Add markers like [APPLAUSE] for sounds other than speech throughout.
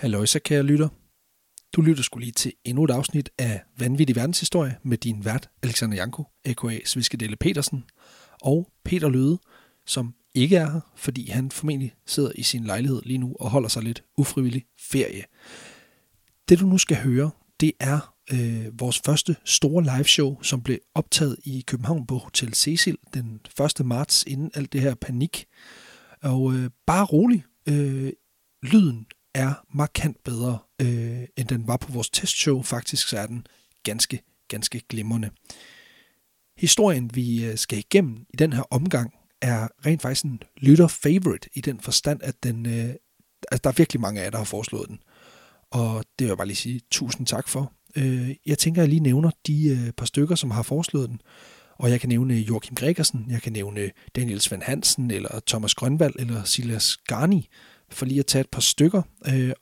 Halløjsa, kære lytter. Du lytter skulle lige til endnu et afsnit af Vanvittig Verdenshistorie med din vært, Alexander Janko, a.k.a. Sviskedelle Petersen, og Peter Løde, som ikke er her, fordi han formentlig sidder i sin lejlighed lige nu og holder sig lidt ufrivillig ferie. Det du nu skal høre, det er øh, vores første store liveshow, som blev optaget i København på Hotel Cecil den 1. marts, inden alt det her panik. Og øh, bare rolig, øh, lyden er markant bedre, øh, end den var på vores testshow. Faktisk så er den ganske, ganske glimrende. Historien, vi øh, skal igennem i den her omgang, er rent faktisk en lytter-favorite i den forstand, at den, øh, altså, der er virkelig mange af jer, der har foreslået den. Og det vil jeg bare lige sige tusind tak for. Øh, jeg tænker, at jeg lige nævner de øh, par stykker, som har foreslået den. Og jeg kan nævne Joachim Gregersen, jeg kan nævne Daniel Svend Hansen, eller Thomas Grønvald, eller Silas Garni, for lige at tage et par stykker. Øh,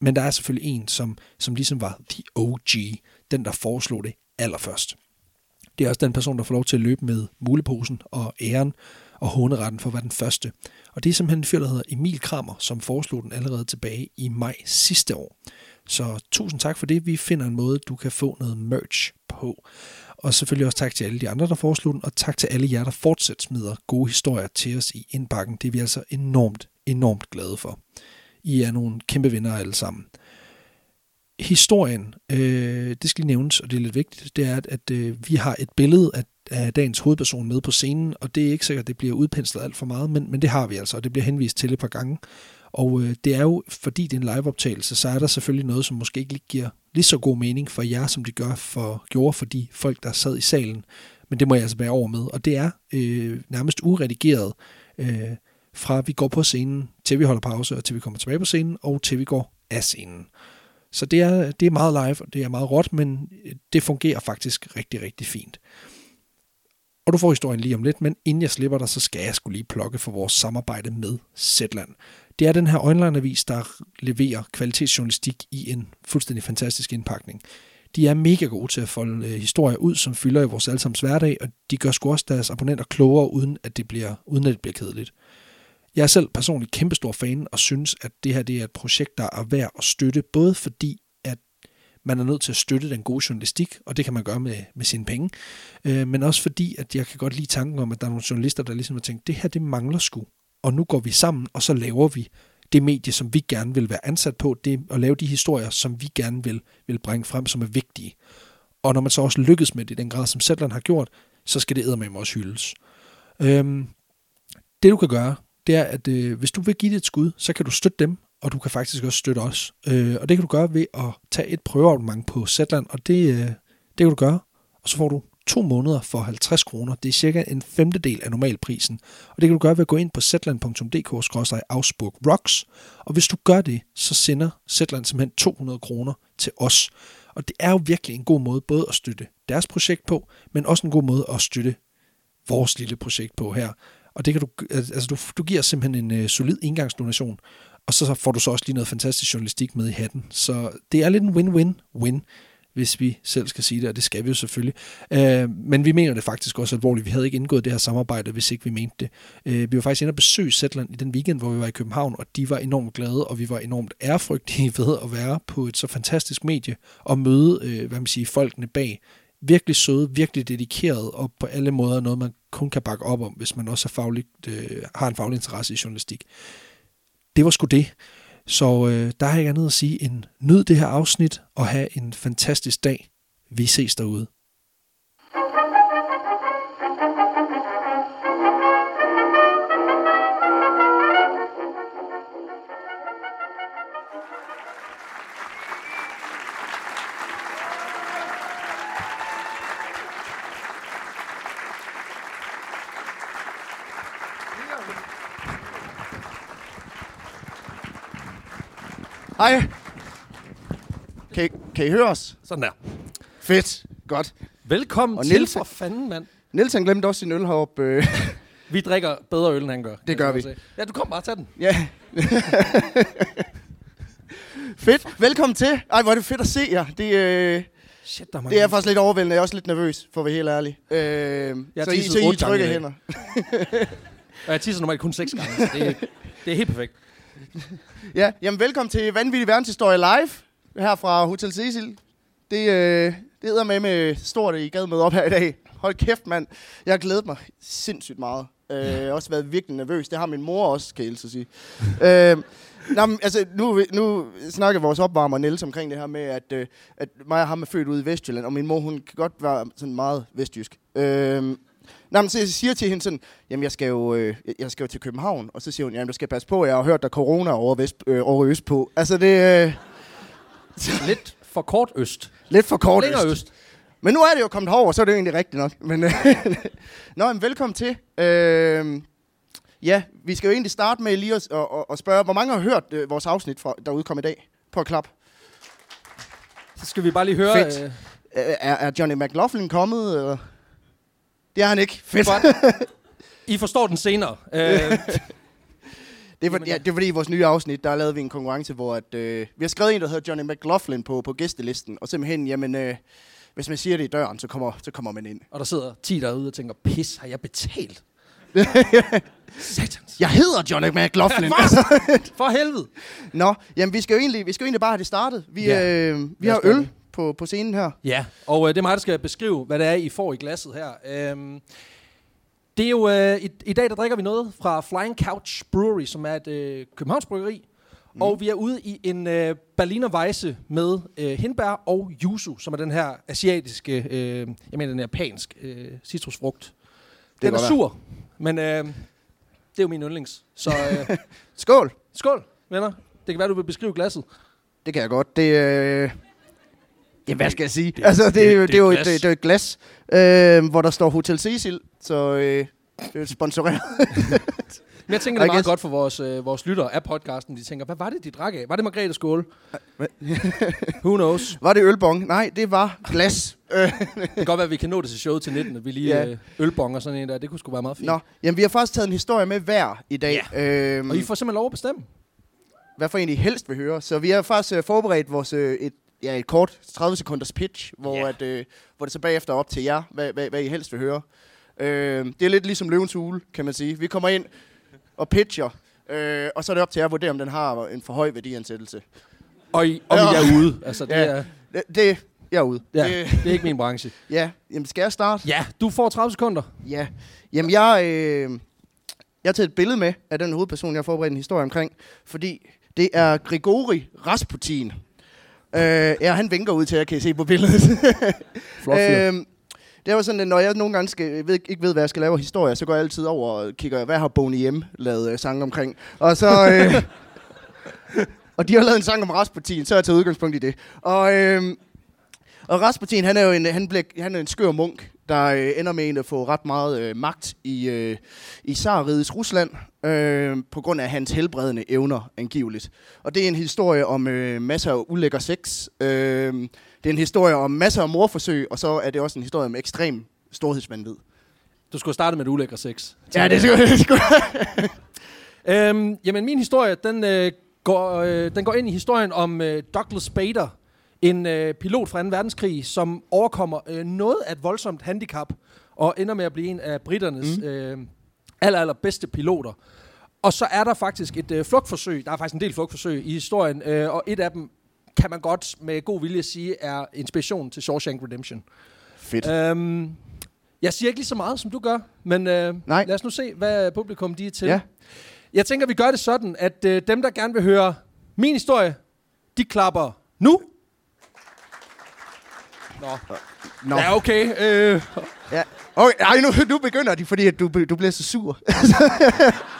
men der er selvfølgelig en, som, som ligesom var the OG, den der foreslog det allerførst. Det er også den person, der får lov til at løbe med muleposen og æren og håneretten for at være den første. Og det er simpelthen en fyr, der hedder Emil Kramer, som foreslog den allerede tilbage i maj sidste år. Så tusind tak for det. Vi finder en måde, du kan få noget merch på. Og selvfølgelig også tak til alle de andre, der foreslog den, og tak til alle jer, der fortsat smider gode historier til os i indbakken. Det er vi altså enormt, enormt glade for. I er nogle kæmpe vinder alle sammen. Historien, øh, det skal lige nævnes, og det er lidt vigtigt, det er, at, at øh, vi har et billede af, af dagens hovedperson med på scenen, og det er ikke sikkert, at det bliver udpenslet alt for meget, men, men det har vi altså, og det bliver henvist til et par gange. Og øh, det er jo, fordi det er en liveoptagelse, så er der selvfølgelig noget, som måske ikke giver lige så god mening for jer, som det gør for, gjorde for de folk, der sad i salen. Men det må jeg altså bære over med. Og det er øh, nærmest uredigeret øh, fra vi går på scenen, til vi holder pause, og til vi kommer tilbage på scenen, og til vi går af scenen. Så det er, det er meget live, og det er meget råt, men øh, det fungerer faktisk rigtig, rigtig fint. Og du får historien lige om lidt, men inden jeg slipper dig, så skal jeg skulle lige plukke for vores samarbejde med Zetland. Det er den her online-avis, der leverer kvalitetsjournalistik i en fuldstændig fantastisk indpakning. De er mega gode til at folde øh, historier ud, som fylder i vores allesammens hverdag, og de gør sgu også deres abonnenter klogere, uden at det bliver, uden at det bliver kedeligt. Jeg er selv personligt kæmpestor fan og synes, at det her det er et projekt, der er værd at støtte, både fordi, at man er nødt til at støtte den gode journalistik, og det kan man gøre med, med sine penge, øh, men også fordi, at jeg kan godt lide tanken om, at der er nogle journalister, der ligesom har tænkt, det her det mangler sgu, og nu går vi sammen, og så laver vi det medie, som vi gerne vil være ansat på, det at lave de historier, som vi gerne vil, vil bringe frem, som er vigtige. Og når man så også lykkes med det i den grad, som Zetland har gjort, så skal det eddermame også hyldes. Øhm, det du kan gøre, det er, at øh, hvis du vil give det et skud, så kan du støtte dem, og du kan faktisk også støtte os. Øh, og det kan du gøre ved at tage et prøveabonnement på Zetland, og det, øh, det kan du gøre, og så får du to måneder for 50 kroner. Det er cirka en femtedel af normalprisen. Og det kan du gøre ved at gå ind på zetland.dk-ausburg rocks. Og hvis du gør det, så sender Zetland simpelthen 200 kroner til os. Og det er jo virkelig en god måde både at støtte deres projekt på, men også en god måde at støtte vores lille projekt på her. Og det kan du, altså du, du giver simpelthen en øh, solid indgangsdonation, og så får du så også lige noget fantastisk journalistik med i hatten. Så det er lidt en win-win-win hvis vi selv skal sige det, og det skal vi jo selvfølgelig. Øh, men vi mener det faktisk også alvorligt. Vi havde ikke indgået det her samarbejde, hvis ikke vi mente det. Øh, vi var faktisk inde og besøge Zetland i den weekend, hvor vi var i København, og de var enormt glade, og vi var enormt ærefrygtige [LAUGHS] ved at være på et så fantastisk medie og møde, øh, hvad man siger, folkene bag. Virkelig søde, virkelig dedikeret, og på alle måder noget, man kun kan bakke op om, hvis man også er fagligt, øh, har en faglig interesse i journalistik. Det var sgu det. Så øh, der har jeg ikke andet at sige end nyd det her afsnit og have en fantastisk dag. Vi ses derude. Kan I, høre os? Sådan der. Fedt. Godt. Velkommen Og til Niels- for fanden, mand. Niels han glemte også sin øl heroppe. Øh. [LAUGHS] Vi drikker bedre øl, end han gør. Det gør vi. Ja, du kom bare til den. ja. [LAUGHS] fedt. Velkommen til. Ej, hvor er det fedt at se jer. Det, øh, Shit, der er mange. det er faktisk lidt overvældende. Jeg er også lidt nervøs, for at være helt ærlig. Øh, Jeg så I, så I trygge hænder. [LAUGHS] Og jeg tisser normalt kun seks gange, så det, er- det er helt perfekt. Ja, jamen velkommen til Vanvittig Verdenshistorie Live, her fra Hotel Cecil. Det, øh, det hedder med med stort, I gad med op her i dag. Hold kæft, mand. Jeg har glædet mig sindssygt meget. Øh, jeg har også været virkelig nervøs. Det har min mor også, kan jeg sige. [LAUGHS] øh, Nå, men, altså, nu, nu snakker vores opvarmer Niels omkring det her med, at, øh, at mig og ham er født ude i Vestjylland, og min mor, hun kan godt være sådan meget vestjysk. Øh, Nå, men så jeg siger til hende sådan, jamen jeg skal, jo, øh, jeg skal jo til København, og så siger hun, jamen du skal passe på, jeg har hørt, der er corona over, vest, øh, over øst på. Altså det øh, [LAUGHS] Lidt for kort øst. lidt for kort Længere øst. øst. Men nu er det jo kommet over, så er det jo egentlig rigtigt nok. Men, øh, [LAUGHS] Nå, men velkommen til. Øh, ja, vi skal jo egentlig starte med lige at, at, at, spørge, hvor mange har hørt øh, vores afsnit, fra, der udkom i dag? På klap. Så skal vi bare lige høre... Fedt. Øh, Er, er Johnny McLaughlin kommet? Eller? Det er han ikke. Fedt. [LAUGHS] I forstår den senere. Øh, Det er, Jamen, for, ja, det er fordi i vores nye afsnit, der lavede vi en konkurrence, hvor at, øh, vi har skrevet en, der hedder Johnny McLaughlin på, på gæstelisten. Og simpelthen, jamen, øh, hvis man siger det i døren, så kommer, så kommer man ind. og der sidder 10 derude og tænker, pis, har jeg betalt? [LAUGHS] Satans. Jeg hedder Johnny McLaughlin. [LAUGHS] For helvede. Nå, jamen vi skal jo egentlig, vi skal jo egentlig bare have det startet. Vi, Ja. øh, vi har øl på, på scenen her. Ja, og øh, det er mig, der skal beskrive, hvad det er, I får i glasset her. Øhm, det er jo, øh, i, i dag der drikker vi noget fra Flying Couch Brewery, som er et øh, Københavns bryggeri. Mm. Og vi er ude i en øh, Berliner Weisse med øh, hindbær og yuzu, som er den her asiatiske, øh, jeg mener den japansk øh, citrusfrugt. Den er sur, men øh, det er jo min yndlings. Så øh, [LAUGHS] Skål! skål, venner. Det kan være, du vil beskrive glasset. Det kan jeg godt. Det, øh... Ja, hvad skal jeg sige? det- altså, det, det- er jo- det det, er jo et, glas. det er et glas, øh, hvor der står Hotel Cecil, så øh, det er sponsoreret. [LAUGHS] Men jeg tænker, det er meget godt for vores, øh, vores lyttere af podcasten. De tænker, hvad var det, de drak af? Var det Margrethe Skål? [LAUGHS] Who knows? Var det ølbong? Nej, det var glas. [LAUGHS] Det kan godt være, at vi kan nå det til showet til 19, at vi lige ja. øh, ølbong og sådan en der. Det kunne sgu være meget fint. Nå, jamen vi har faktisk taget en historie med hver i dag. Ja. Øhm, Og I får simpelthen lov at bestemme. hvad for en I helst vil høre. Så vi har faktisk øh, forberedt vores, øh, et, ja, et kort 30 sekunders pitch, hvor, Ja. at, øh, hvor det så bagefter er op til jer, hvad, hvad, hvad I helst vil høre. Øh, det er lidt ligesom løvens hule, kan man sige. Vi kommer ind og pitcher, øh, og så er det op til jer at vurdere, om den har en for høj værdiansættelse. Og I, om Ja. I er ude. Altså, det, Ja. er, Det, det jeg er ude. ja, Det, det er ikke min branche. [LAUGHS] ja, jamen skal jeg starte? Ja, du får 30 sekunder. Ja. Jamen, jeg, øh, jeg har taget et billede med af den hovedperson, jeg har forberedt en historie omkring, fordi det er Grigori Rasputin. Øh, ja, han vinker ud til jer, kan I se på billedet. [LAUGHS] Flot øhm, det var sådan, at når jeg nogle gange skal, ved, ikke ved, hvad jeg skal lave historie, så går jeg altid over og kigger, hvad har Boney M lavet øh, sang omkring? Og så... Øh, [LAUGHS] og de har lavet en sang om Rasputin, så har jeg taget udgangspunkt i det. Og, øh, og Rasputin, han er jo en, han bliver, han er en skør munk, der øh, ender med at få ret meget øh, magt i, øh, i Tsarrigets Rusland, øh, på grund af hans helbredende evner, angiveligt. Og det er en historie om øh, masser af ulækker sex. Øh, det er en historie om masser af morforsøg, og så er det også en historie om ekstrem storhedsvandvid. Du skulle starte med et ulækre sex. Ja, det det skal- Øhm, jamen, min historie, den, øh, går, øh, den går ind i historien om øh, Douglas Bader, en øh, pilot fra 2. verdenskrig, som overkommer øh, noget af et voldsomt handicap, og ender med at blive en af britternes mm. øh, aller, aller bedste piloter. Og så er der faktisk et øh, flugtforsøg, der er faktisk en del flugtforsøg i historien, øh, og et af dem kan man godt med god vilje sige er inspiration til Shawshank Redemption. Fedt. Øhm, jeg siger ikke lige så meget, som du gør, men øh, Nej. lad os nu se, hvad publikum de er til. Ja. Jeg tænker, vi gør det sådan, at øh, dem, der gerne vil høre min historie, de klapper nu. Nå, Nå. ja okay. Øh, Ja. Okay, ej, nu, nu begynder de, fordi at du, du bliver så sur.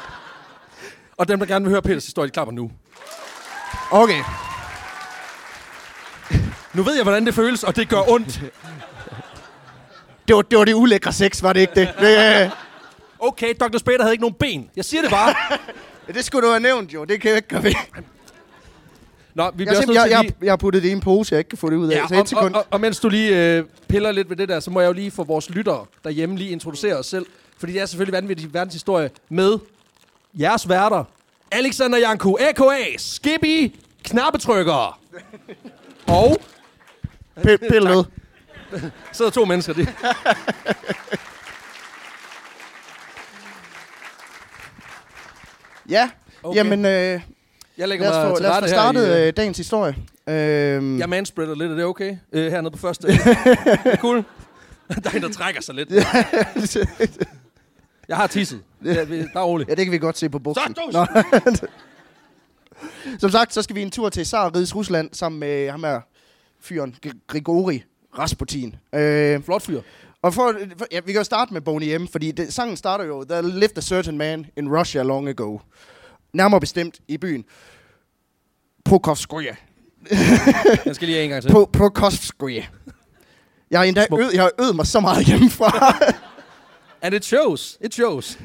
[LAUGHS] og dem, der gerne vil høre Peters historie, de klapper nu. Okay. Nu ved jeg, hvordan det føles, og det gør ondt. [LAUGHS] Det var, det var det ulækre sex, var det ikke det? Det, øh, Okay, Dr. Spader havde ikke nogen ben. Jeg siger det bare. [LAUGHS] det skulle du have nævnt, jo. Det kan jeg ikke gøre ved. Nå, vi Jeg, også jeg, jeg, lige... jeg har puttet det i en pose, jeg ikke kan få det ud af. Ja, så og, et sekund. og, og, og mens du lige øh, piller lidt ved det der, så må jeg jo lige for vores lyttere derhjemme lige introducere os selv. Fordi det er selvfølgelig vanvittig verdenshistorie med jeres værter. Alexander Janku, a.k.a. Skippy Knappetrykker. [LAUGHS] Og Pille med. [LAUGHS] sidder to mennesker. Det. [LAUGHS] Ja, okay. jamen, øh, Jeg lægger Lad os mig få, til lad os få startet i, øh, øh, dagens historie. Øhm, Jeg manspreader lidt, er det okay? Øh, hernede på første. [LAUGHS] cool. [LAUGHS] Der er en, der trækker sig lidt. Jeg har tisset. Ja, bare roligt. ja, det kan vi godt se på buksen. Så. [LAUGHS] Som sagt, så skal vi en tur til Tsarrides Rusland sammen med ham her fyren, Gr- Grigori Rasputin. Øh, Flot fyr. og for, for, ja, vi kan jo starte med Boney M, fordi det, sangen starter jo, There lived a certain man in Russia long ago. Nærmere bestemt i byen Prokofskoye. Jeg [LAUGHS] skal lige have en gang til. Pro- Prokofskoye. Jeg har endda Smuk. jeg har øvet mig så meget hjemmefra. [LAUGHS] And it shows. It shows.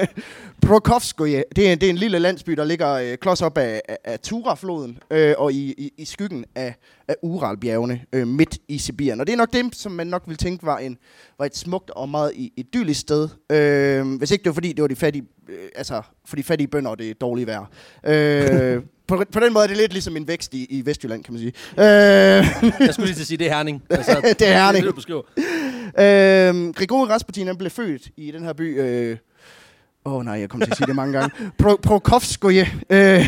[LAUGHS] Prokofskoye, det er, det er en lille landsby, der ligger øh, klods op af, af, af Tura-floden øh, og i, i, i skyggen af, af Uralbjergene øh, midt i Sibirien. Og det er nok dem, som man nok ville tænke var, en, var et smukt og meget i- idyllisk sted. Øh, hvis ikke det var fordi, det var de fattige, øh, altså, for de fattige bønder, og det dårligt vejr. Øh, [LAUGHS] på, på den måde er det lidt ligesom en vækst i, i Vestjylland, kan man sige. Øh, Jeg skulle lige til at sige, det er Herning. [LAUGHS] Altså, Det er Herning. Det, er det, du beskriver. Øh, Grigori Rasputin han blev født i den her by. Øh, Åh oh, nej, jeg kommer til at sige det mange gange. Pro- Prokofskoje. Øh,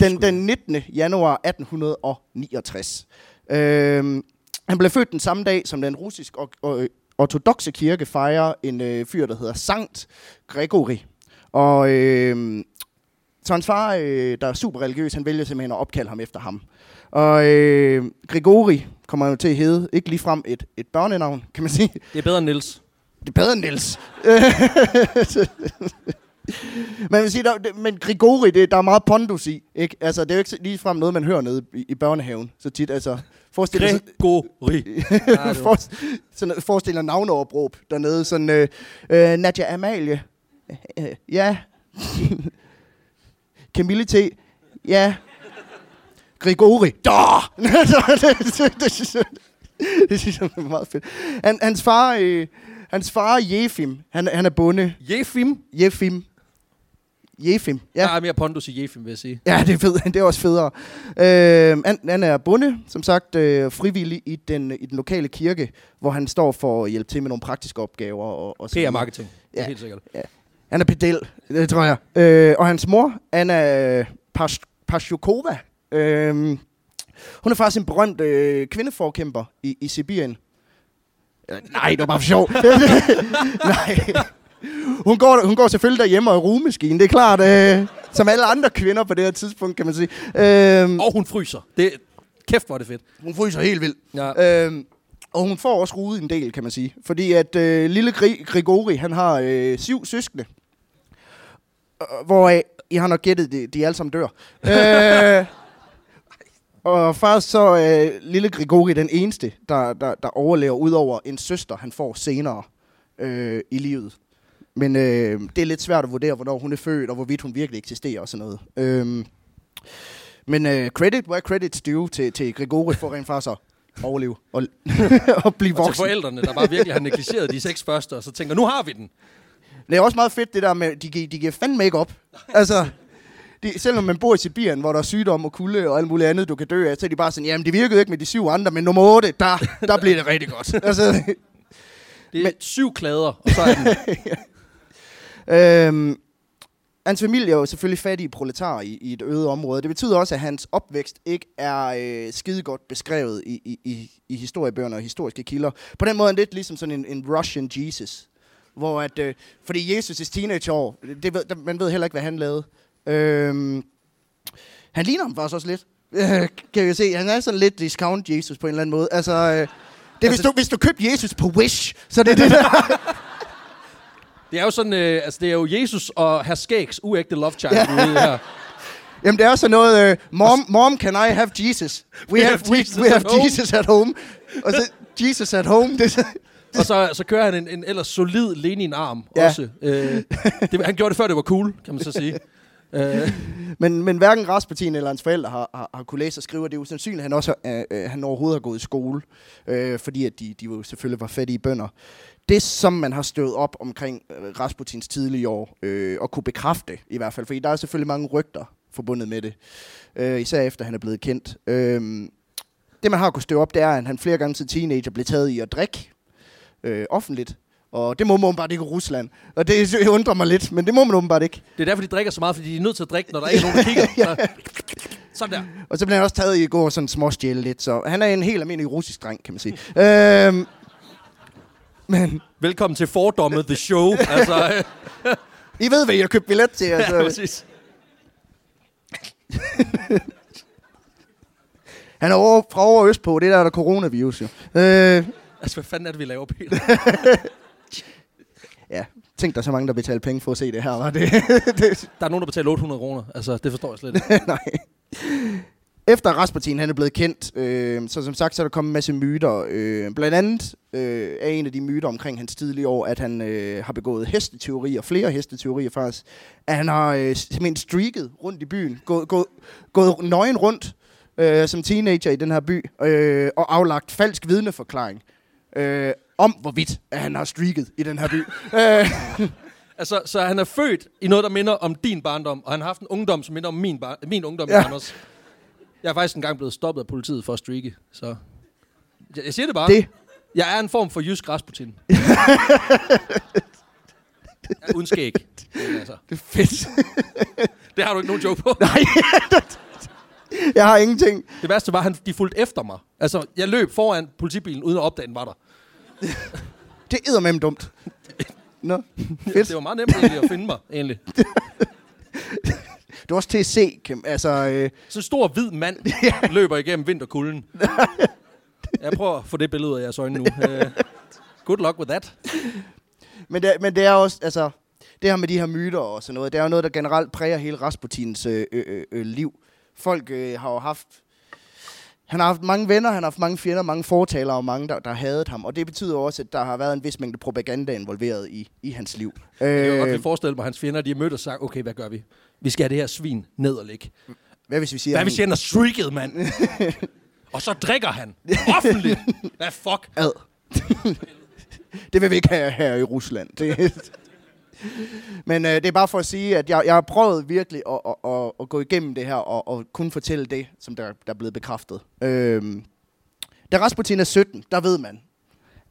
den, den 19. januar 1869. Øh, han blev født den samme dag, som den russisk og, og, ortodoxe kirke fejrer en øh, fyr, der hedder Sankt Gregory. Og øh, så hans far, øh, der er super religiøs, han vælger simpelthen at opkalde ham efter ham. Og øh, Grigori kommer jo til at hedde, ikke lige frem et, et børnenavn, kan man sige. Det er bedre end Nils. Det er bedre end Niels. man vil sige, der, det- men Grigori, det, der er meget pondus i. Ikke? Altså, det er jo ikke lige frem noget, man hører nede i, i børnehaven. Så tit, altså... Forestil dig, det var- for, sådan, forestil dig navneopråb dernede. Sådan, øh, øh, Nadja Amalie. Øh, ja. Camille T. Ja. Grigori. Da! det, det, det, synes jeg- det synes jeg er meget fedt. Han, hans far, øh, hans far Jefim, han, han er bonde. Jefim. Jefim. Jefim, Ja. ja. Der er mere pondus i Jefim, vil jeg sige. Ja, det er, fed, det er også federe. Øh, han, han er bonde, som sagt, øh, frivillig i den, i den lokale kirke, hvor han står for at hjælpe til med nogle praktiske opgaver. Og, og. PR-marketing. Det er Ja. helt sikkert. Han er pedel, det tror jeg. Øh, og hans mor, Anna Pas- Pashukova, øh, hun er faktisk en berømt øh, kvindeforkæmper i, i Sibirien. Øh, nej, det var bare for sjov. [LAUGHS] nej. Hun går, hun går selvfølgelig derhjemme og er rugemaskine, det er klart. Øh, som alle andre kvinder på det her tidspunkt, kan man sige. Øh, Og hun fryser. Det, kæft, hvor er det fedt. hun fryser helt vildt. Ja. Øhm, og hun får også rudet en del, kan man sige. Fordi at øh, lille Gri- Grigori, han har øh, syv søskende. Øh, hvoraf, I har nok gættet, de, de alle sammen dør. øh, og faktisk så øh, lille Grigori den eneste, der, der, der overlever, udover en søster, han får senere øh, i livet. Men øh, det er lidt svært at vurdere, hvornår hun er født, og hvorvidt hun virkelig eksisterer og sådan noget. Øhm, men øh, credit, where credit's due til, til Grigori for rent faktisk at overleve og, [LAUGHS] og blive Og til voksen. forældrene, der bare virkelig har negligeret de seks første, og så tænker, nu har vi den. Det er også meget fedt, det der med, de, de giver fandme ikke op. Altså, de, selvom man bor i Sibirien, hvor der er sygdom og kulde og alt muligt andet, du kan dø af, så er de bare sådan, jamen det virkede ikke med de syv andre, men nummer 8, der, der bliver det rigtig godt. [LAUGHS] altså, Det er Men, syv klader, og så er den. [LAUGHS] Øhm, hans familie er jo selvfølgelig fattige proletarer i, i et øde område. Det betyder også, at hans opvækst ikke er øh, skide godt beskrevet i, i, i, i historiebøgerne og historiske kilder. På den måde er det lidt ligesom sådan en, en Russian Jesus. Hvor at, øh, fordi Jesus' teenageår, det ved, man ved heller ikke, hvad han lavede. Øhm, han ligner ham faktisk også lidt. Øh, kan jeg se. Han er sådan lidt discount Jesus på en eller anden måde. Altså, øh, det er, hvis, Altså- du, hvis du købte Jesus på Wish, så er det det der. [LAUGHS] Det er jo sådan, øh, altså det er jo Jesus og herr Skægs uægte love child ja. ude her. [LAUGHS] Jamen, det er også noget, øh, mom, mom, can I have Jesus? We, We have, have we, Jesus we have at home." Jesus at home. Og så, Jesus at home, det Og så, så kører han en, en ellers solid Lenin-arm ja. også. Øh, det, han gjorde det før, det var cool, kan man så sige. [LAUGHS] Øh, men, men hverken Rasputin eller hans forældre har, har, har kunne læse og skrive, og det er usandsynligt, at han, også, øh, han overhovedet har gået i skole, øh, fordi at de, de jo selvfølgelig var fattige bønder. Det, som man har stået op omkring øh, Rasputins tidlige år, øh, og kunne bekræfte i hvert fald, fordi der er selvfølgelig mange rygter forbundet med det, øh, især efter han er blevet kendt. Øh, det, man har kunne støve op, det er, at han flere gange som teenager blev taget i at drikke øh, offentligt, og det må man åbenbart ikke i Rusland. Og det, [LAUGHS] undrer mig lidt, men det må man åbenbart ikke. Det er derfor, de drikker så meget, fordi de er nødt til at drikke, når der ikke er nogen, der kigger. [LAUGHS] Så, sådan der. Og så blev han også taget i går sådan småstjæle lidt, så han er en helt almindelig russisk dreng, kan man sige. øhm, men Velkommen til fordomme The Show. [LAUGHS] Altså, øh, I ved, hvad I har købt billet til. ja, Altså. præcis. Han er over, fra over øst på, det der er der coronavirus jo. Øh, Altså, hvad fanden er det, vi laver, Peter? Tænk der så mange, der betaler penge for at se det her, var [LAUGHS] det? det Der er nogen, der betaler 800 kroner. Altså, det forstår jeg slet ikke. [LAUGHS] nej. Efter Rasputin han er blevet kendt, øh, så som sagt, så er der kommet en masse myter. Øh, blandt andet øh, er en af de myter omkring hans tidlige år, at han øh, har begået hesteteorier, flere hesteteorier faktisk. At han har øh, simpelthen streaket rundt i byen, gået, gået, gået nøgen rundt øh, som teenager i den her by, øh, og aflagt falsk vidneforklaring øh, om, hvorvidt at han har streaket i den her by. [LAUGHS] øh, Altså, så han er født i noget, der minder om din barndom, og han har haft en ungdom, som minder om min, bar- min ungdom, Ja. Anders. Jeg er faktisk engang blevet stoppet af politiet for at streake, så... Jeg, jeg siger det bare. det, Jeg er en form for jysk Rasputin. [LAUGHS] ja, uden skæg. Men Altså, det er fedt. [LAUGHS] det har du ikke nogen joke på. Nej, jeg har ingenting. Det værste var, at han, de fulgte efter mig. Altså, jeg løb foran politibilen, uden at opdage, den var der. [LAUGHS] Det er med dumt. Nå, [LAUGHS] fedt. Det var meget nemt egentlig at finde mig, egentlig. [LAUGHS] Det var også se, Kim. Altså, øh, Så en stor hvid mand løber igennem vinterkulden. Jeg prøver at få det billede af jeres øjne nu. Uh, good luck with that. men, det, men det er også, altså, det her med de her myter og sådan noget, det er jo noget, der generelt præger hele Rasputins øh, øh, øh, liv. Folk øh, har jo haft, han har haft mange venner, han har haft mange fjender, mange fortalere og mange, der, der havde ham. Og det betyder også, at der har været en vis mængde propaganda involveret i, i hans liv. Jeg kan godt Øh, forestille mig, at hans fjender de har mødt og sagt, okay, hvad gør vi? Vi skal have det her svin ned og ligge. hvad hvis vi siger... Hvad hvis han er streaket, mand? [LAUGHS] og så drikker han offentligt. [LAUGHS] Hvad fuck? Ad. [LAUGHS] det vil vi ikke have her i Rusland. Det, men øh, det er bare for at sige, at jeg, jeg har prøvet virkelig at, at, at, at gå igennem det her og, og kun fortælle det, som der, der er blevet bekræftet. Øhm, da Rasputin er 17, der ved man,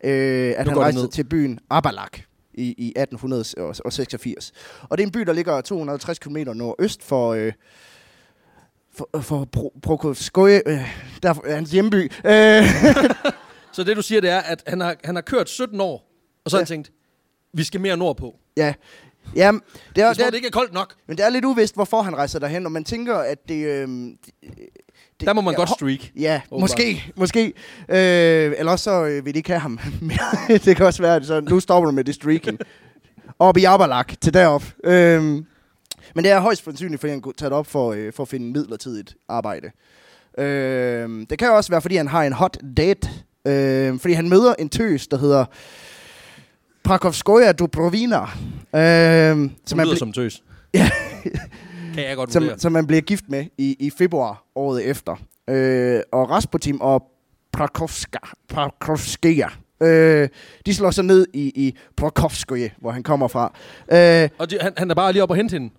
øh, at Nu han rejste til byen Abalak i, i 1886. Og det er en by, der ligger 250 km nordøst for... Øh, for, for Pro- Prokofskoje, øh, der er hans hjemby. Øh, [LAUGHS] Så det, du siger, det er, at han har, han har kørt 17 år, og så har Ja. han tænkt, vi skal mere nordpå. Ja. Jamen, det er, det er, det ikke er koldt nok, men det er lidt uvist, hvorfor han rejser derhen, og man tænker, at det... Øhm, det, der må man ja, godt streak. Ja, Åbenbart. måske, måske. Øh, eller så øh, vil de ikke have ham [LAUGHS] mere. det kan også være, at så nu stopper du med det streaking. [LAUGHS] Op i Abalak til derop. Øhm, men det er højst sandsynligt, fordi han tager det op for, øh, for at finde midlertidigt arbejde. Øhm, det kan også være, fordi han har en hot date. Øhm, fordi han møder en tøs, der hedder Prakovskoja Dubrovina. Øhm, Som som, man lyder som tøs. [LAUGHS] Ja. kan jeg godt som, vurdere. som man bliver gift med i, i februar året efter. Øh, og Rasputin og Prakovska, Prakovskeja, øh, de slår sig ned i, i Prakovskoje, hvor han kommer fra. Øh, Og de, han, han er bare lige op og hente hende.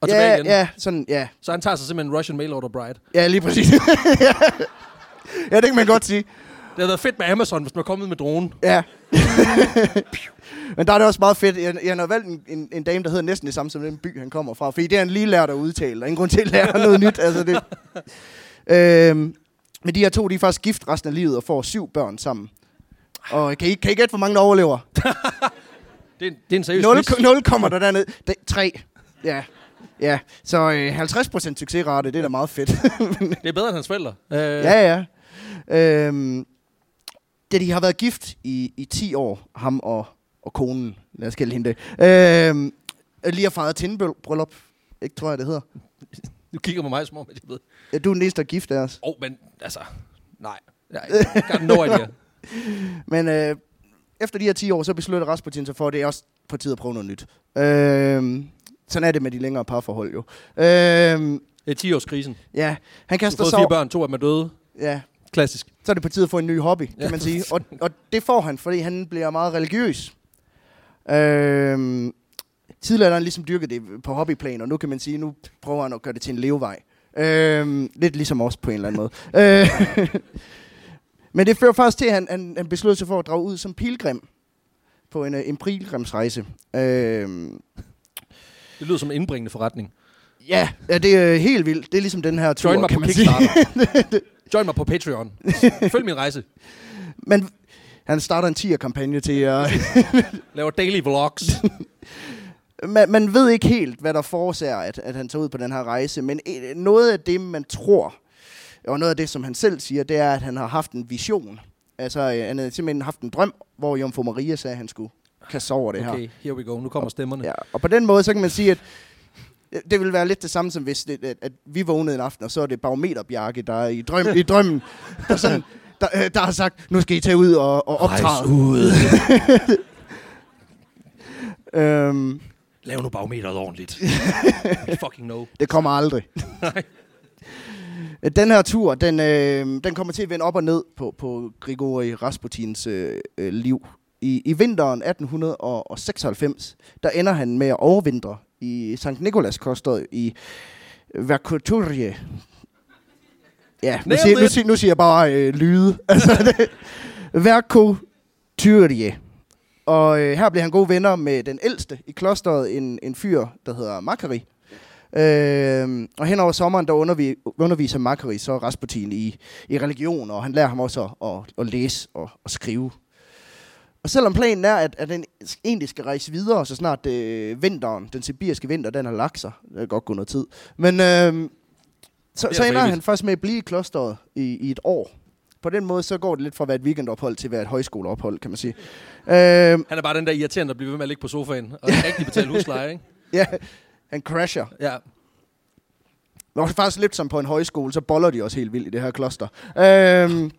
Og tilbage ja, igen. ja, sådan, ja, Så han tager sig simpelthen en Russian mail order bride. ja, lige præcis. [LAUGHS] ja, det kan man godt sige. Det havde været fedt med Amazon, hvis man var kommet med drone. Ja. [LAUGHS] Men der er det også meget fedt. Jeg, jeg har valgt en, en, en dame, der hedder næsten det samme som den by, han kommer fra. Fordi det er han lige lært at udtale. Der er ingen grund til at lære noget nyt. Altså det. [LAUGHS] Øhm, men de her to, de er faktisk gift resten af livet og får syv børn sammen. Og kan I, kan I gætte, hvor mange der overlever? [LAUGHS] Det er, en- det er en seriøs 0, quiz. 0 kommer der derned. Det, 3. Ja. Ja, så øh, 50% succesrate, det er da meget fedt. Det er bedre end hans forældre. Øh, Ja, ja. Øhm, da de har været gift i, i 10 år, ham og, og konen, lad os kalde hende det, øhm, lige har fejret tindebryllup, ikke tror jeg, det hedder. Du kigger på mig som om, at jeg ved. Ja, du er den eneste, der er gift af os. Åh, oh, men altså, nej. Jeg har no idea. Men øh, efter de her 10 år, så beslutter Rasputin sig for, at det er også på tide at prøve noget nyt. Øhm, sådan er det med de længere parforhold jo. Øhm, Det er 10-årskrisen. ja, han Du har kaster fået fire børn, to af dem er døde. ja, Klassisk. så er det på tide at få en ny hobby, kan Ja. man sige. Og, og det får han, fordi han bliver meget religiøs. Øhm, tidligere har han ligesom dyrket det på hobbyplan, og nu kan man sige, nu prøver han at gøre det til en levevej. Øhm, lidt ligesom os på en eller anden måde. [LAUGHS] Øh, Men det fører faktisk til, at han, han, han beslutter sig for at drage ud som pilgrim på en, øh, en pilgrimsrejse. Øh, Det lyder som en indbringende forretning. ja, ja, det er helt vildt. Det er ligesom den her tur, Join mig kan man sige. [LAUGHS] Join mig på Patreon. [LAUGHS] Følg min rejse. Men han starter en 10'er-kampagne til jer. [LAUGHS] Laver daily vlogs. [LAUGHS] man, man ved ikke helt, hvad der forårsager, at, at han tager ud på den her rejse, men øh, noget af det, man tror, og noget af det, som han selv siger, det er, at han har haft en vision. Altså, øh, han har simpelthen haft en drøm, hvor Jomfru Maria sagde, at han skulle kaste over det her. Okay, here we go. Nu kommer stemmerne. Ja, og på den måde, så kan man sige, at det vil være lidt det samme, som hvis det, at, at vi vågnede en aften, og så er det barometerbjarke, der er i, drøm, i drømmen, der, sådan, der, øh, der har sagt, nu skal I tage ud og, og optræde. ud. [LAUGHS] Øhm, Lav nu barometeret ordentligt. [LAUGHS] fucking no. Det kommer aldrig. [LAUGHS] den her tur, den, øh, den kommer til at vende op og ned på, på Grigori Rasputins øh, øh, liv. I, I vinteren 1896, der ender han med at overvintre i Sankt Nikolas klosteret i Verkoturje. Ja, nu siger, nu, siger, nu siger jeg bare øh, lyde. [LAUGHS] Altså, Verkoturje. Og øh, her bliver han gode venner med den ældste i klosteret, en, en fyr, der hedder Makari. Øh, og hen over sommeren, der undervi, underviser Makari så Rasputin i, i religion, og han lærer ham også at, at, at læse og at skrive. Og selvom planen er, at, at den egentlig skal rejse videre, så snart øh, vinteren, den sibiriske vinter, den har lagt sig. Det kan godt gå noget tid. Men øh, så, så er ender han først med at blive i klosteret i, i et år. På den måde, så går det lidt fra at være et weekendophold til at være et højskoleophold, kan man sige. Øh, Han er bare den der irriterende, der bliver ved med at ligge på sofaen. Og ikke rigtig betale husleje, ikke? [LAUGHS] ja, han crasher. Ja. Det var faktisk lidt som på en højskole, så boller de også helt vildt i det her kloster. Øhm,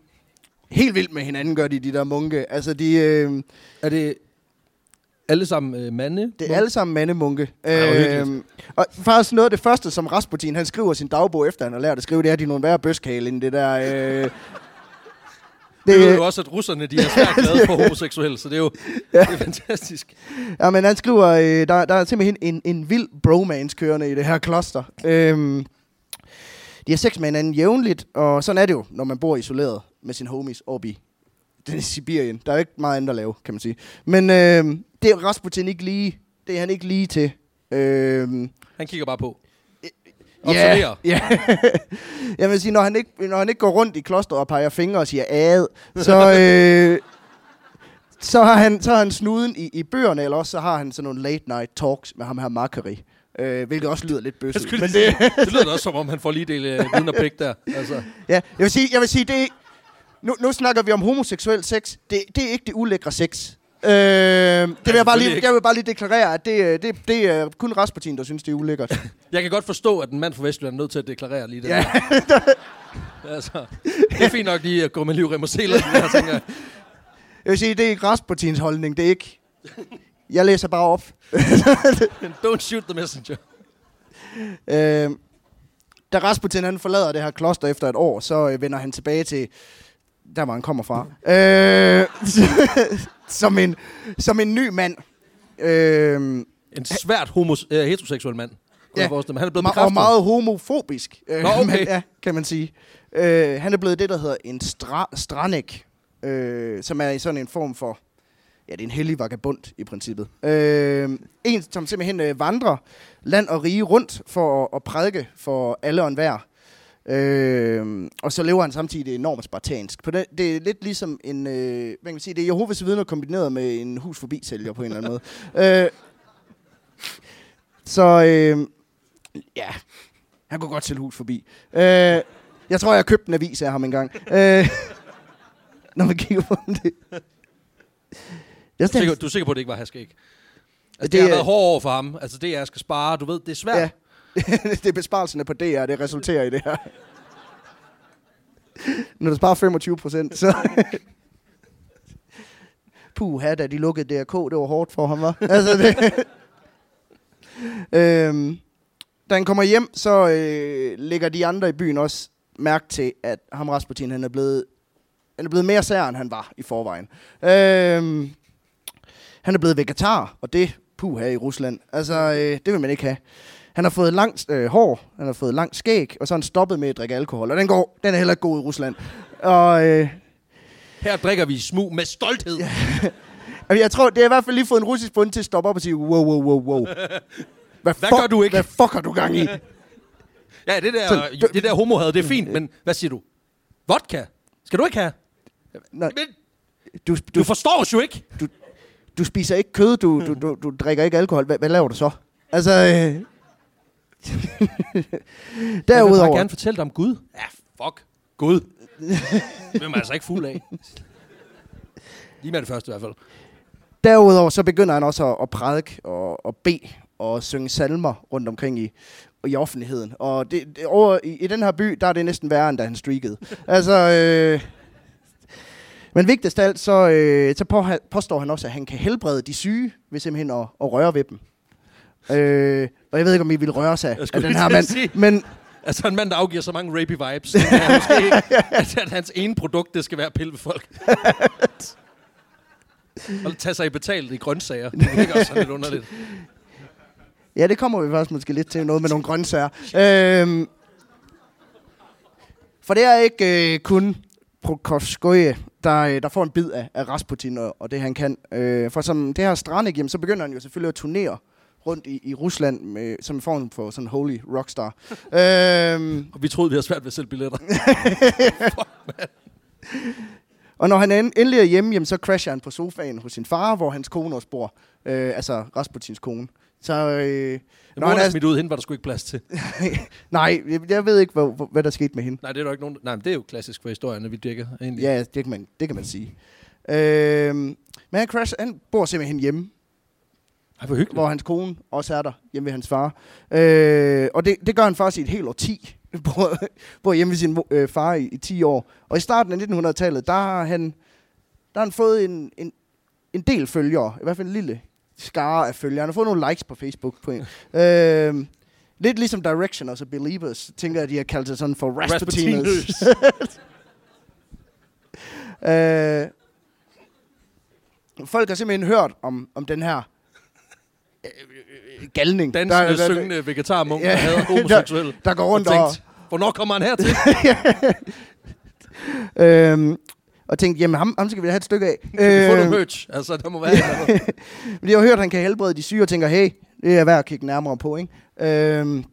helt vildt med hinanden gør de, de der munke. Altså, de, øh, Er det alle sammen øh, mande? det er alle sammen mandemunke. hyggeligt. Øhm, og faktisk noget af det første, som Rasputin han skriver sin dagbog, efter han har lært at skrive, det er, at de er nogle værre bøskale end det der... Øh, [LAUGHS] Det er jo også, at russerne de er svært [LAUGHS] glade for homoseksuelle, så det er jo ja. det er fantastisk. Ja, men han skriver, øh, der, der er simpelthen en, en vild bromance kørende i det her kloster. Øhm, de har sex med hinanden jævnligt, og sådan er det jo, når man bor isoleret med sine homies oppe i [LAUGHS] den Sibirien. Der er jo ikke meget andet at lave, kan man sige. Men øh, det er Rasputin ikke lige, det er han ikke lige til. Øhm, Han kigger bare på. Ja, Observerer. [LAUGHS] ja. Jeg vil sige, når han, ikke, når han ikke går rundt i klosteret og peger fingre og siger ad, så, [LAUGHS] øh, så, har han, så har han snuden i, i bøgerne, eller også så har han sådan nogle late night talks med ham her Makari. Øh, hvilket også lyder lidt bøsset. Men det, det lyder også som om, han får lige del øh, viden og der. Altså. ja, jeg vil sige, jeg vil sige det, nu, nu snakker vi om homoseksuel sex. Det, det er ikke det ulækre sex. Øh, det vil jeg, bare lige, jeg vil bare lige deklarere, at det, det, det er kun Rasputin, der synes, det er ulækkert. [LAUGHS] Jeg kan godt forstå, at en mand fra Vestjylland er nødt til at deklarere lige det Ja. [LAUGHS] altså, det er fint nok lige at gå med livrem og seler, [LAUGHS] jeg tænker. Jeg vil sige, det er ikke Rasputins holdning, det er ikke... Jeg læser bare op. Don't shoot the messenger. Øh, da Rasputin han forlader det her kloster efter et år, så øh, vender han tilbage til der, hvor han kommer fra. [LAUGHS] Øh, [LAUGHS] som, en, som en ny mand. Øh, En svært homos- øh, heteroseksuel mand. Kunne Ja. jeg forestille mig. Han er blevet og bekræftet. meget homofobisk. Øh, Nå, okay. [LAUGHS] men, ja, kan man sige. Øh, han er blevet det, der hedder en stra- stranek, øh, som er i sådan en form for... Ja, det er en hellig vagabond i princippet. Øh, en, som simpelthen øh, vandrer land og rige rundt for at, at prædike for alle og enhver. Øh, og så lever han samtidig enormt spartansk. På det, det er lidt ligesom en, øh, hvad kan man sige, det er Jehovas vidner kombineret med en hus forbi sælger på en eller anden måde. [LAUGHS] Øh, så øh, ja, han kunne godt sælge hus forbi. Øh, jeg tror, jeg købte en avis af ham engang. Øh, [LAUGHS] når man kigger på det. Jeg Du er, sikker, du er sikker på, at det ikke var haskæg? Altså, det, Det har er- været hårdt over for ham. Altså, det er, skal spare. Du ved, det er svært. Ja. [LAUGHS] det er besparelserne på DR, det resulterer i det her. Når du sparer 25 procent, så... Puh, da de lukkede DRK, det var hårdt for ham, var. Altså, det... [LAUGHS] øhm, da han kommer hjem, så øh, lægger de andre i byen også mærke til, at ham Rasputin, han er blevet, han er blevet mere sær, end han var i forvejen. Øhm, han er blevet vegetar, og det, puh, her i Rusland. Altså, øh, det vil man ikke have. Han har fået langt øh, hår, han har fået langt skæg, og så har han stoppet med at drikke alkohol. Og den går, den er heller ikke god i Rusland. Og øh, Her drikker vi smug med stolthed. [LAUGHS] Jeg tror, det er i hvert fald lige fået en russisk bund til at stoppe op og sige, wow, wow, wow, wow. Hvad, [LAUGHS] Hvad gør du ikke? Hvad fuck har du gang i? [LAUGHS] Ja, det der, Så- så, det der homo det er fint, men hvad siger du? Vodka? Skal du ikke have? Nej, Men, du, du du, forstår os jo ikke. du spiser ikke kød, du, du, du, du drikker ikke alkohol. Hvad, hvad laver du så? Altså, øh... [LAUGHS] Jeg vil bare derudover, gerne fortælle dig om Gud. Ja, fuck. Gud. Det vil man altså ikke fuld af. Lige med det første i hvert fald. derudover så begynder han også at, at prædike og, og bede og synge salmer rundt omkring i, i offentligheden. Og det, det, over i, i den her by, der er det næsten værre, end da han streakede. altså, øh, men vigtigst af alt, så, øh, så på, påstår han også, at han kan helbrede de syge ved simpelthen at, at røre ved dem. Øh, og jeg ved ikke, om I vil røre sig af den her mand. sige. Men Altså en mand, der afgiver så mange rapey vibes. det er måske ikke, [LAUGHS] at, at hans ene produkt, det skal være at pille ved folk. [LAUGHS] og tage sig i betalt i grøntsager. Det er også sådan lidt underligt. [LAUGHS] Ja, det kommer vi faktisk måske lidt til noget med nogle grøntsager. Øhm, for det er ikke øh, kun Prokofskoje, der, øh, der får en bid af, af Rasputin og, og det, han kan. Øh, for som det her Stranik, jamen, så begynder han jo selvfølgelig at turnere rundt i, i Rusland med, som en form for sådan holy rockstar. [LAUGHS] øhm, Og vi troede, vi havde svært ved at sælge billetter. [LAUGHS] og når han end, endelig er hjemme, jamen, så crasher han på sofaen hos sin far, hvor hans kone også bor. Øh, altså Rasputins kone. Så øh, Når han er smidt ud, hende var der sgu ikke plads til. [LAUGHS] nej, jeg, jeg ved ikke, hvad, hvad, der skete med hende. Nej, det er der ikke nogen... Nej, men det er jo klassisk for historien, at vi dækker egentlig. Ja, det kan man, det kan man sige. Øhm, men han, crash, han bor simpelthen hjemme, Ej, hvor hyggeligt. hvor hans kone også er der, hjemme ved hans far. Øh, og det, det gør han faktisk i et helt årti. [LAUGHS] bor, bor hjemme ved sin øh, far i, i 10 år. Og i starten af 1900-tallet, der har han, der har han fået en, en, en del følgere. I hvert fald en lille skare af følgere. Han har fået nogle likes på Facebook. På en. [LAUGHS] Øh, lidt ligesom Directioners og Believers. Tænker jeg, de har kaldt sig sådan for. Rasputinus. [LAUGHS] Øh, folk har simpelthen hørt om, om den her galning, Dansende, der, der, syngende vegetarmunk, Ja. der hader [LAUGHS] homoseksuelle. der går rundt og og, tænkt, hvornår kommer han hertil? [LAUGHS] øhm, og tænkte, jamen ham, ham skal vi have et stykke af. [LAUGHS] Kan vi få noget Øhm, merch? Altså, der må være. Men de har hørt, at han kan helbrede de syge, og tænker, hey, det er værd at kigge nærmere på, ikke? Øhm,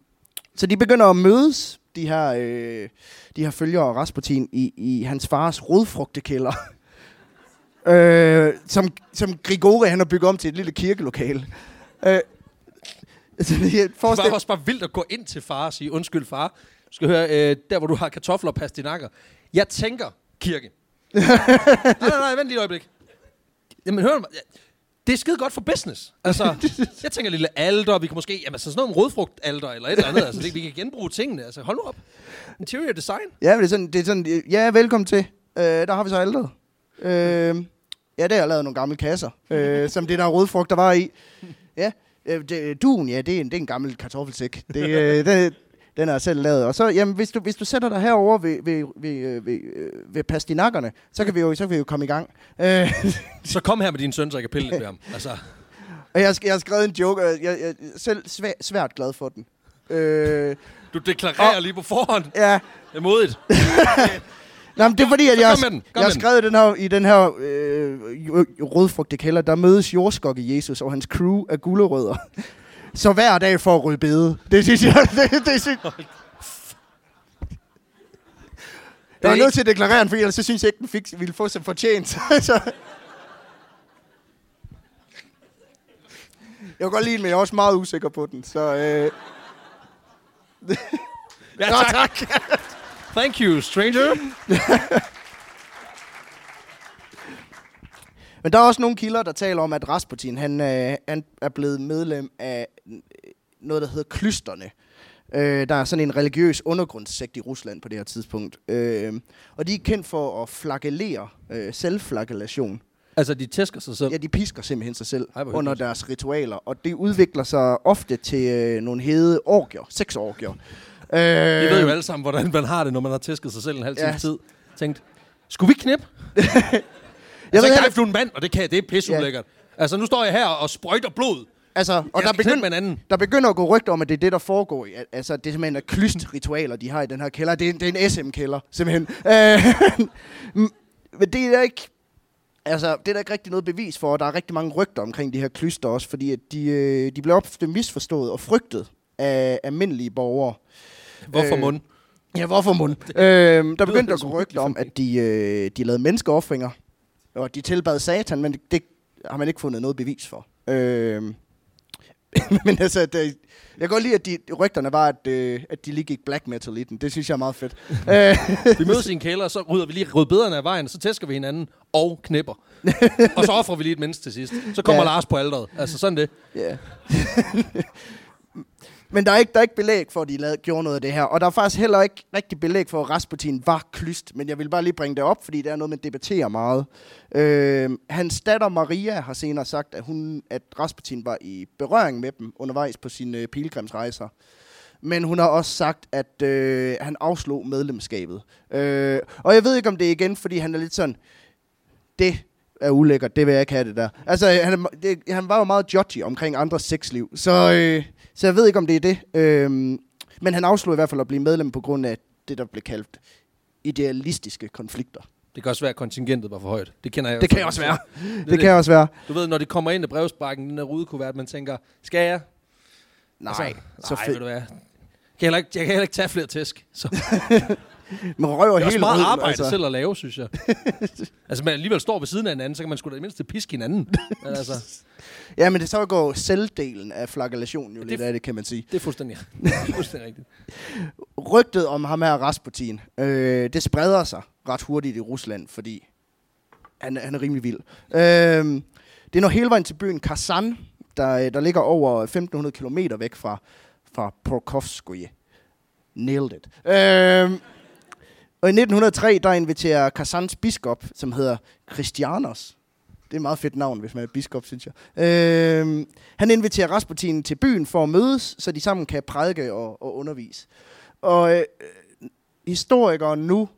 så de begynder at mødes, de her, øh, de her følgere af Rasputin, i, i hans fars rodfrugtekælder. øh, som, som Grigori, han har bygget om til et lille kirkelokale. Øh, så det er- Det forestil, var også bare vildt at gå ind til far og sige, undskyld far, du skal høre, øh, der hvor du har kartofler og pastinakker. Jeg tænker kirke. [LAUGHS] nej, nej, nej, vent lige et øjeblik. Jamen hør mig. Det er skide godt for business. Altså, [LAUGHS] jeg tænker lille alter, vi kan måske, jamen så sådan noget med rodfrugt alter eller et eller andet. Altså, det, vi kan genbruge tingene. Altså, hold nu op. Interior design. Ja, det er sådan, det er sådan ja, velkommen til. Øh, der har vi så alderet. Øh, ja, det har jeg lavet nogle gamle kasser, øh, som det der rodfrugt, der var i. Ja, øh, det, duen, ja, det er en, det er en gammel kartoffelsæk. Det, øh, det, [LAUGHS] den jeg selv lavet. Og så, jamen, hvis du, hvis du sætter dig herover ved, ved, ved, øh, ved, øh, ved pastinakkerne, så kan vi jo, så kan vi jo komme i gang. Øh, Så kom her med din søn, så jeg kan pille lidt ved ham. [LAUGHS] Altså, og jeg, jeg har skrevet en joke, og jeg, jeg er selv svært, svært glad for den. Øh, du deklarerer Og- lige på forhånd. ja, Det er modigt. [LAUGHS] Nej, men det er fordi, at jeg, den. Jeg har skrevet den her, i den her øh, rødfrugtekælder, der mødes jordskokke Jesus og hans crew af gulerødder. Så hver dag for at ryge bede. Det synes jeg, det, det synes... Jeg ikke- nødt til at deklarere den, for ellers så synes jeg ikke, den fik, ville få sig fortjent. [LAUGHS] så... Jeg kan godt lide den, men jeg er også meget usikker på den. Så, øh... Ja, Nå, tak. Thank you, stranger. [LAUGHS] Men der er også nogle kilder, der taler om, at Rasputin han, øh, han er blevet medlem af noget, der hedder klysterne. Øh, der er sådan en religiøs undergrundssekt i Rusland på det her tidspunkt. Øh, og de er kendt for at flagellere, øh, selvflagellation. Altså, de tæsker sig selv. Ja, de pisker simpelthen sig selv Ej, under deres ritualer. Og det udvikler sig ofte til øh, nogle hede orgier, sexorgier. Øh, Vi ved jo alle sammen, hvordan man har det, når man har tæsket sig selv en halv Ja. times tid. Tænkt, skulle vi knip? [LAUGHS] jeg altså, ved jeg er en mand, og det kan det er pisseulækkert. Ja. Altså, nu står jeg her og sprøjter blod. Altså, og der jeg skal knip med begynder, en anden. der begynder at gå rygter om, at det er det, der foregår i. Al- Altså, det er simpelthen er klystritualer, de har i den her kælder. Det er, det er en SM-kælder, simpelthen. Øh, [LAUGHS] men det er ikke... Altså, det er der ikke rigtig noget bevis for, og der er rigtig mange rygter omkring de her klyster også, fordi at de, øh, de blev ofte misforstået og frygtet af almindelige borgere. Hvorfor Øh, mund? Ja, hvorfor mund? øh, der [LAUGHS] begyndte at gå rygter om, at de, øh, de lavede menneskeoffringer, og de tilbad satan, men det, det har man ikke fundet noget bevis for. Øh, [LAUGHS] men altså, det, jeg kan godt lide, at de, rygterne var, at, øh, at de lige gik black metal i den. Det synes jeg er meget fedt. [LAUGHS] øh, Vi mødes i en kælder, og så rydder vi lige rødbederne af vejen, og så tæsker vi hinanden og knipper. og så offrer vi lige et menneske til sidst. Så kommer ja. Lars på alderet. Altså sådan det. Ja. Men der er, ikke, der er ikke belæg for, at de lavede, gjorde noget af det her. Og der er faktisk heller ikke rigtig belæg for, at Rasputin var klyst. Men jeg vil bare lige bringe det op, fordi det er noget, man debatterer meget. Øh, hans datter Maria har senere sagt, at, hun, at Rasputin var i berøring med dem undervejs på sine øh, pilgrimsrejser. Men hun har også sagt, at øh, han afslog medlemskabet. Øh, og jeg ved ikke, om det er igen, fordi han er lidt sådan... Det er ulækkert, det vil jeg ikke have det der. Altså, han, det, han var jo meget judgy omkring andres sexliv, så, øh, så jeg ved ikke, om det er det. Øh, men han afslog i hvert fald at blive medlem på grund af det, der blev kaldt idealistiske konflikter. Det kan også være, at kontingentet var for højt. Det kender jeg Det jo kan også være. [LAUGHS] Det, Det kan også være. Du ved, når det kommer ind i brevsprækken, den der rudekuvert, man tænker, skal jeg? Nej, altså, så nej, fedt. ved du hvad? Jeg kan, heller ikke, jeg kan heller ikke tage flere tæsk. Så [LAUGHS] Man røver det er også helt meget arbejde altså. selv at lave, synes jeg. [LAUGHS] altså, man alligevel står ved siden af hinanden, så kan man sgu da i mindste piske hinanden. [LAUGHS] Altså, Ja, men det så går selvdelen af flagellationen jo Det- lidt af det, kan man sige. det er fuldstændig, [LAUGHS] fuldstændig rigtigt. Rygtet om ham her, Rasputin, øh, det spreder sig ret hurtigt i Rusland, fordi han, er- han er rimelig vild. Øh, det når hele vejen til byen Kazan, der, der ligger over 1500 km væk fra, fra Prokofskoye. Nailed it. Øh, og i 1903, der inviterer Kazans biskop, som hedder Christianos. Det er et meget fedt navn, hvis man er biskop, synes jeg. Øh, han inviterer Rasputin til byen for at mødes, så de sammen kan prædike og, og undervise. Og øh, historikere nu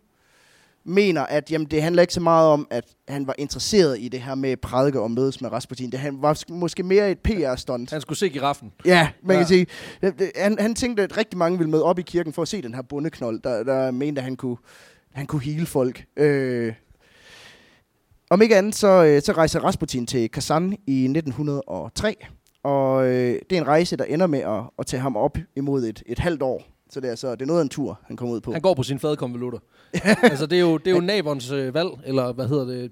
mener, at jamen, det handler ikke så meget om, at han var interesseret i det her med prædike og mødes med Rasputin. Det han var sk- måske mere et PR-stunt. Han skulle se giraffen. Ja, man ja. Kan sige. det- det- Han, han tænkte, at rigtig mange ville møde op i kirken for at se den her bundeknold, der, der mente, at han kunne, han kunne hele folk. Øh. Om ikke andet, så, øh, så rejser Rasputin til Kazan i 1903. Og øh, det er en rejse, der ender med at, at tage ham op imod et, et halvt år. Så det er, så, det er noget af en tur, han kommer ud på. Han går på sin fadkonvolutter. [LAUGHS] altså, det er jo, det er jo nabons øh, valg, eller hvad hedder det?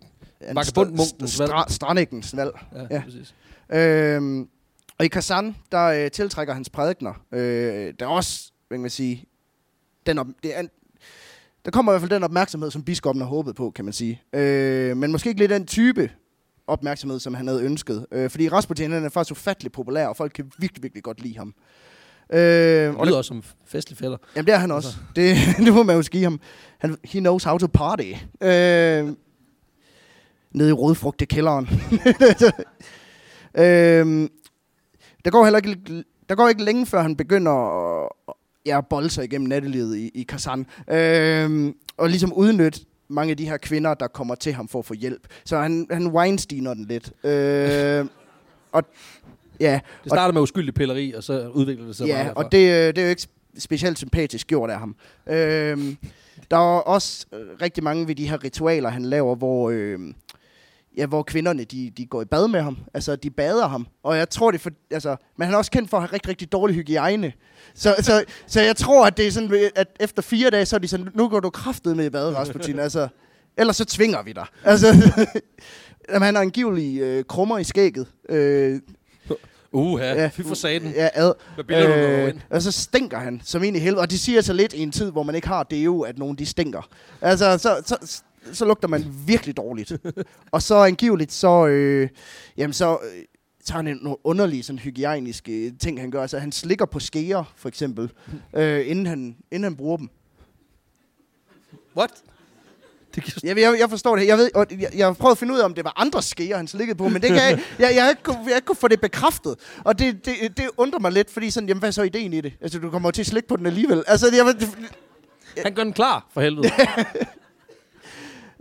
En Vagabondmunkens st- stra- Strandækkens valg. Ja, Ja. præcis. Øhm, og i Kazan, der øh, tiltrækker hans prædikner. Øh, der er også, hvad kan man sige, den op, det er, der kommer i hvert fald den opmærksomhed, som biskoppen har håbet på, kan man sige. Øh, men måske ikke lidt den type opmærksomhed, som han havde ønsket. Øh, fordi Rasputin han er faktisk ufattelig populær, og folk kan virkelig, virkelig godt lide ham. Øh, Det og lyder også som festlig fælder. Jamen, det er han også. Det, [LAUGHS] det må man jo give ham. Han, he knows how to party. Øh, nede i rådfrugtekælderen. [LAUGHS] øh, der går heller ikke, der går ikke længe, før han begynder at ja, bolde sig igennem nattelivet i, i Kazan. Øh, og ligesom udnytte mange af de her kvinder, der kommer til ham for at få hjælp. Så han, han Weinsteiner den lidt. Øh, og ja, Det starter med uskyldig pilleri, og så udvikler det sig Ja, og det, øh, det er jo ikke specielt sympatisk gjort af ham. Øhm, der er også øh, rigtig mange ved de her ritualer, han laver, hvor, øh, ja, hvor kvinderne de, de går i bad med ham. Altså, de bader ham. Og jeg tror, det er for... Altså, men han er også kendt for at have rigtig, rigtig dårlig hygiejne. Så, så, så jeg tror, at det er sådan, at efter fire dage, så er de sådan, nu går du kraftet med i bad, Rasputin. [LAUGHS] altså, ellers så tvinger vi dig. Altså, [LAUGHS] jamen, han har angiveligt øh, krummer i skægget. Øh, Uha, Ja. fy for saten. Ja, ad. Hvad du går Øh, ind? og så stinker han som en i helvede. Og de siger så lidt i en tid, hvor man ikke har deo, at nogen de stinker. Altså, så, så, så lugter man virkelig dårligt. [LAUGHS] og så angiveligt, så, øh, jamen så, øh, har han nogle underlige sådan, hygiejniske ting, han gør. Altså, han slikker på skeer, for eksempel, øh, inden, han, inden han bruger dem. What? [LAUGHS] Det giver Jeg, jeg, jeg forstår det. Jeg, ved, og jeg, jeg har prøvet at finde ud af, om det var andre skeer, han slikkede på, men det kan jeg, jeg, jeg, har ikke, kunne- jeg ikke kunne få det bekræftet. Og det, det, det undrer mig lidt, fordi sådan, jamen, hvad er så ideen i det? Altså, du kommer til at slikke på den alligevel. Altså, jeg, det, Han gør den klar, for helvede. [LAUGHS]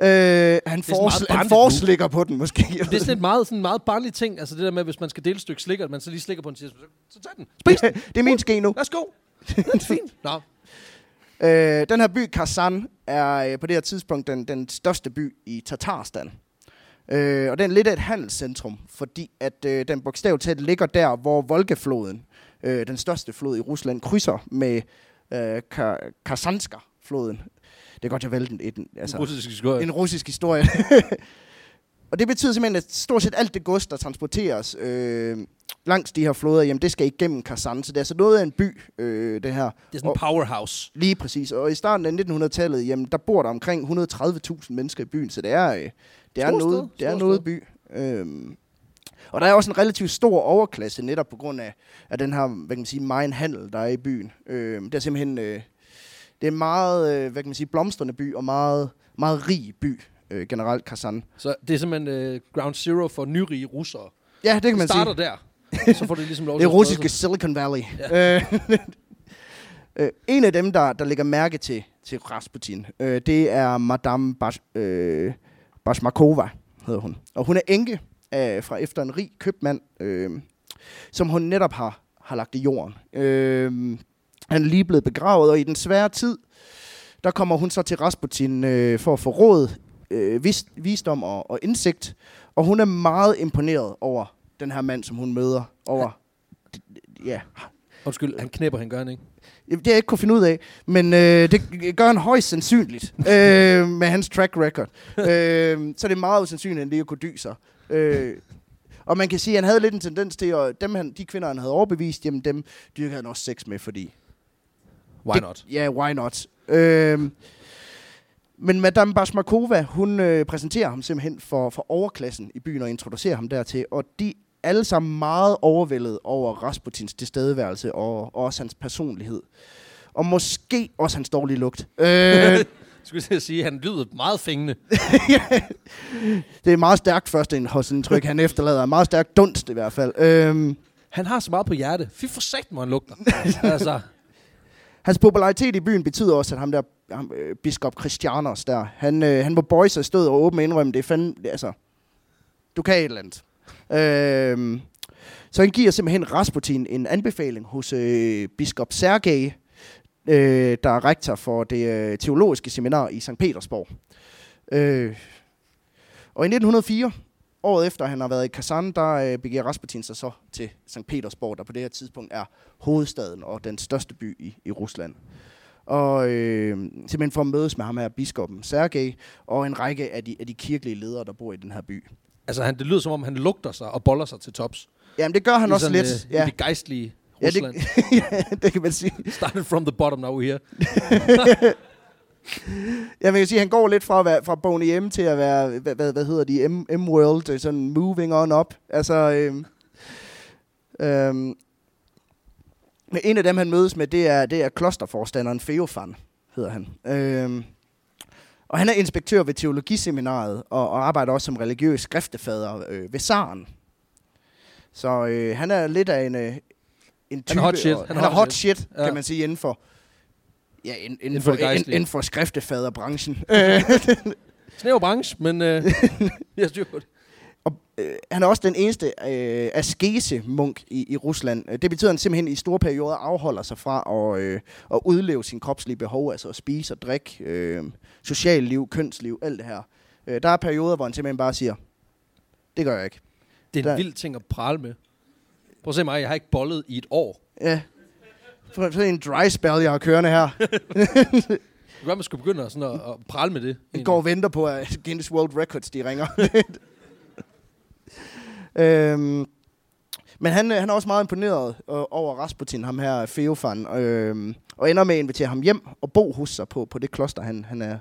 øh, han, sådan for, meget han barnligt forslikker på den, måske. Det er sådan et meget, sådan en meget barnlig ting. Altså det der med, hvis man skal dele et stykke slik, at man så lige slikker på en tirsdag. Så, så tag den. Spis den. [LAUGHS] det er min ske nu. Værsgo. Det er fint. Nå. Øh, den her by, Kazan, er øh, på det her tidspunkt den, den største by i Tatarstan. Øh, og den er lidt af et handelscentrum, fordi at øh, den bogstaveligt talt ligger der, hvor Volgafloden, øh, den største flod i Rusland, krydser med øh, Ka- Kasanska-floden. Det er godt, jeg valgte en, en, altså, Russisk historie. en russisk historie. [LAUGHS] og det betyder simpelthen, at stort set alt det gods, der transporteres øh, langs de her floder, jamen det skal igennem Kazan. Så det er altså noget af en by, øh, det her. Det er sådan en powerhouse. Lige præcis. Og i starten af 1900-tallet, jamen der bor der omkring 130.000 mennesker i byen, så det er, øh, det er Stort noget, sted. det er Stort noget sted. by. Øhm, og der er også en relativt stor overklasse, netop på grund af, af den her, hvad kan man sige, meget handel, der er i byen. Øhm, det er simpelthen, øh, det er en meget, øh, hvad kan man sige, blomstrende by, og meget, meget rig by, øh, generelt Kazan. Så det er simpelthen uh, ground zero for nyrige russere. Ja, det kan man Det starter sige. der. Så får det ligesom lov [LAUGHS] Det til sprede russiske. Silicon Valley. Ja. [LAUGHS] Øh, en af dem, der, der lægger mærke til, til Rasputin, øh, det er Madame Bas, øh, Bashmakova, hedder hun. Og hun er enke øh, fra efter en rig købmand, øh, som hun netop har, har lagt i jorden. Øh, han er lige blevet begravet, og i den svære tid, der kommer hun så til Rasputin øh, for at få råd, øh, vis, visdom og, og indsigt. Og hun er meget imponeret over den her mand, som hun møder. Over, ja, Undskyld, han knæpper, han gør han ikke. det har jeg ikke kunne finde ud af, men øh, det gør han højst sandsynligt øh, med hans track record. Øh, så det er meget usandsynligt, at lige kunne dy sig. Øh, og man kan sige, at han havde lidt en tendens til, at dem, han, de kvinder, han havde overbevist, jamen dem dyrkede han også sex med, fordi... Why det, not? Ja, why not? Øh, men Madame Bashmakova, hun øh, præsenterer ham simpelthen for, for overklassen i byen og introducerer ham dertil, og de er alle sammen meget overvældet over Rasputins tilstedeværelse og, og også hans personlighed. Og måske også hans dårlige lugt. Øh, [LAUGHS] Skulle jeg sige, han lyder meget fængende. [LAUGHS] det er meget stærkt første indtryk, han efterlader. Meget stærkt dunst i hvert fald. Øh, Han har så meget på hjerte. Fy for sagt, hvor han lugter. [LAUGHS] altså, Hans popularitet i byen betyder også, at ham der, ham, øh, biskop Christianos der, han, øh, han var boys og stod og åbent indrømme, det er fandme, det, altså, du kan et eller andet. Øh, så han giver simpelthen Rasputin en anbefaling hos øh, biskop Sergej, øh, der er rektor for det øh, teologiske seminar i St. Petersborg. Øh, og i 1904, året efter han har været i Kazan, der øh, begiver Rasputin sig så til St. Petersborg, der på det her tidspunkt er hovedstaden og den største by i, i Rusland. Og øh, simpelthen for at mødes med ham her, biskoppen Sergej, og en række af de, af de kirkelige ledere, der bor i den her by. altså han, det lyder som om, han lugter sig og boller sig til tops. Jamen, det gør han I også sådan, lidt. Øh, ja. I det gejstlige Ja, det, Rusland. [LAUGHS] ja, det kan man sige. Started from the bottom, now we're here. [LAUGHS] [LAUGHS] Man kan sige, han går lidt fra, at være, fra Boney M til at være, hvad, hvad, hvad hedder de, M, M-World, øh, sådan moving on up. Altså, øhm, øhm, men en af dem, han mødes med, det er, det er klosterforstanderen Feofan, hedder han. Øhm, og han er inspektør ved teologiseminaret, og, og arbejder også som religiøs skriftefader øh, ved Saren. Så øh, han er lidt af en, øh, en type. hot shit. Han Han, er er hot shit, Ja. kan man sige, inden for... Ja, inden, inden, Inden for for, det inden, for skriftefaderbranchen. [LAUGHS] Snæver branche, men øh, [LAUGHS] har styr på det. Og, øh, han er også den eneste øh, askese-munk i, i Rusland. Øh, Det betyder, at han simpelthen i store perioder afholder sig fra at, øh, at udleve sin kropslige behov, altså at spise og drikke, øh, social liv, kønsliv, alt det her. Øh, der er perioder, hvor han simpelthen bare siger, det gør jeg ikke. Det er Der- en vild ting at prale med. Prøv at se mig, jeg har ikke bollet i et år. Ja. For, for en dry spell, jeg har kørende her. Det kan man skulle begynde at, sådan at, at prale med det. Jeg går og venter på, at Guinness World Records, de ringer. [LAUGHS] øhm, men han, øh, han er også meget imponeret øh, over Rasputin, ham her Feofan, øhm, og ender med at invitere ham hjem og bo hos sig på, på det kloster, han, han, er,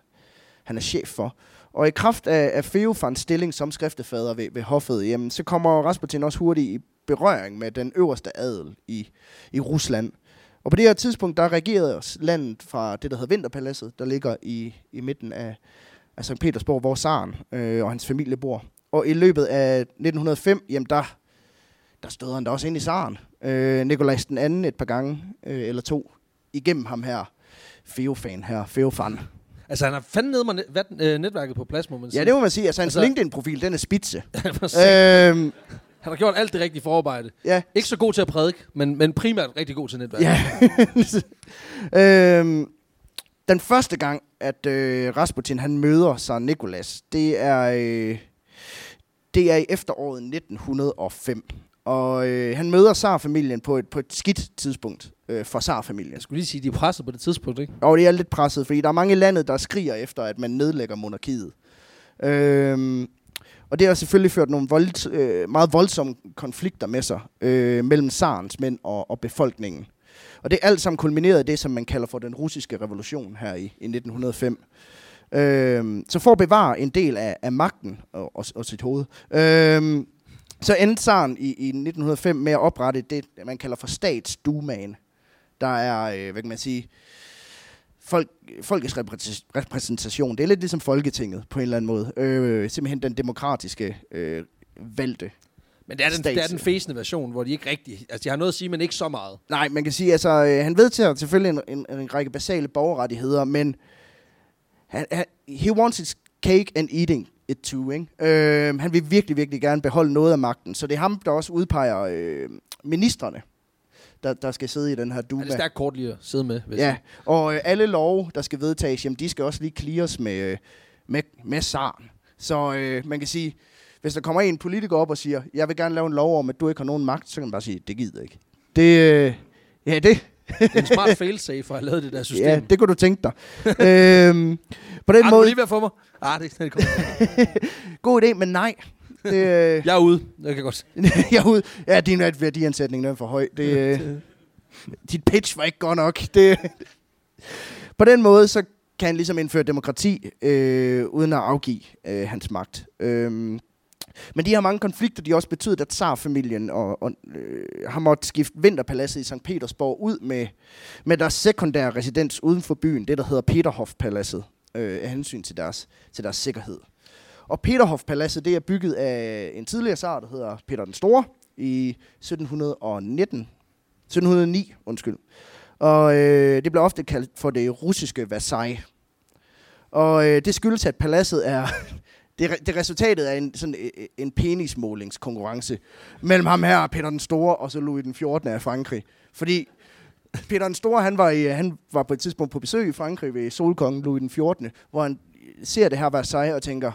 han er chef for. Og i kraft af, af Feofans stilling som skriftefader ved, ved hoffet, jamen, så kommer Rasputin også hurtigt i berøring med den øverste adel i, i Rusland. Og på det her tidspunkt, der regerede landet fra det, der hedder Vinterpaladset, der ligger i, i midten af, af St. Petersborg, hvor Saren øh, og hans familie bor. Og i løbet af 1905, jamen der, der støder han da også ind i Saren. Øh, Nikolajs den anden et par gange, øh, eller to, igennem ham her. Feofan her, Feofan. Altså, han har fandme ned med øh, netværket på plads, må man sige. Ja, det må man sige. Altså, hans Altså- LinkedIn-profil, den er spidse. [LAUGHS] Øhm, Han har gjort alt det rigtige forarbejde. ja, Ikke så god til at prædike, men, men primært rigtig god til netværk. Ja. [LAUGHS] øhm, den første gang, at øh, Rasputin han møder sig Nikolas, det er, øh, Det er i efteråret 1905. Og øh, han møder Tsar-familien på et, på et skidt tidspunkt øh, for Tsar-familien. Jeg skulle lige sige, de er presset på det tidspunkt, ikke? Og det er lidt presset, fordi der er mange i landet, der skriger efter, at man nedlægger monarkiet. Øhm, og det har selvfølgelig ført nogle vold, øh, meget voldsomme konflikter med sig øh, mellem zarens mænd og, og befolkningen. Og det er alt sammen kulmineret i det, som man kalder for den russiske revolution her i, i 1905. Øhm, så for at bevare en del af, af magten og, og, og sit hoved, øhm, så endte zaren i, i 1905 med at oprette det, man kalder for statsdumaen. Der er, øh, hvad kan man sige, folk, folkets repræsentation. Det er lidt ligesom Folketinget på en eller anden måde. Øh, simpelthen den demokratiske øh, valgte men det er, den, det er den fæsende version, hvor de ikke rigtig... Altså, de har noget at sige, men ikke så meget. Nej, man kan sige, altså, øh, han vedtager selvfølgelig en, en, en række basale borgerrettigheder, men han, han, he wants his cake and eating it too, ikke? Øh, han vil virkelig, virkelig gerne beholde noget af magten, så det er ham, der også udpeger øh, ministerne der, der skal sidde i den her Duma. Er det stærkt kort lige at sidde med? Ja, og øh, alle love, der skal vedtages, jamen, de skal også lige clears med, øh, med, med SARN. Så øh, man kan sige, hvis der kommer en politiker op og siger, jeg vil gerne lave en lov om, at du ikke har nogen magt, så kan man bare sige, det gider ikke. Det, øh, ja, det. det er en smart failsafe for at have lavet det der [LAUGHS] system. Ja, det kunne du tænke dig. øhm, på den Arh, måde... lige være for mig. Ah, det, det [LAUGHS] God idé, men nej. Det, øh... jeg er ude. Det kan godt [LAUGHS] Jeg er ude. Ja, din værdiansætning er for høj. Det, øh... dit pitch var ikke godt nok. Det... På den måde, så kan han ligesom indføre demokrati, øh, uden at afgive øh, hans magt. Øhm, men de her mange konflikter, de har også betydet, at tsarfamilien og, og, øh, har måttet skifte vinterpaladset i St. Petersborg ud med, med deres sekundære residens uden for byen, det der hedder Peterhof-paladset, øh, af hensyn til deres, til deres sikkerhed. Og Peterhof-paladset, det er bygget af en tidligere zar, der hedder Peter den Store, i 1719. 1709, undskyld. Og øh, det bliver ofte kaldt for det russiske Versailles. Og øh, det skyldes, at paladset er [LAUGHS] det, det resultatet af en, sådan øh, øh, en penismålingskonkurrence mellem ham her, Peter den Store, og så Louis den 14. af Frankrig. Fordi [LAUGHS] Peter den Store, han var, i, øh, han var på et tidspunkt på besøg i Frankrig ved Solkongen Louis den 14., hvor han ser det her Versailles og tænker,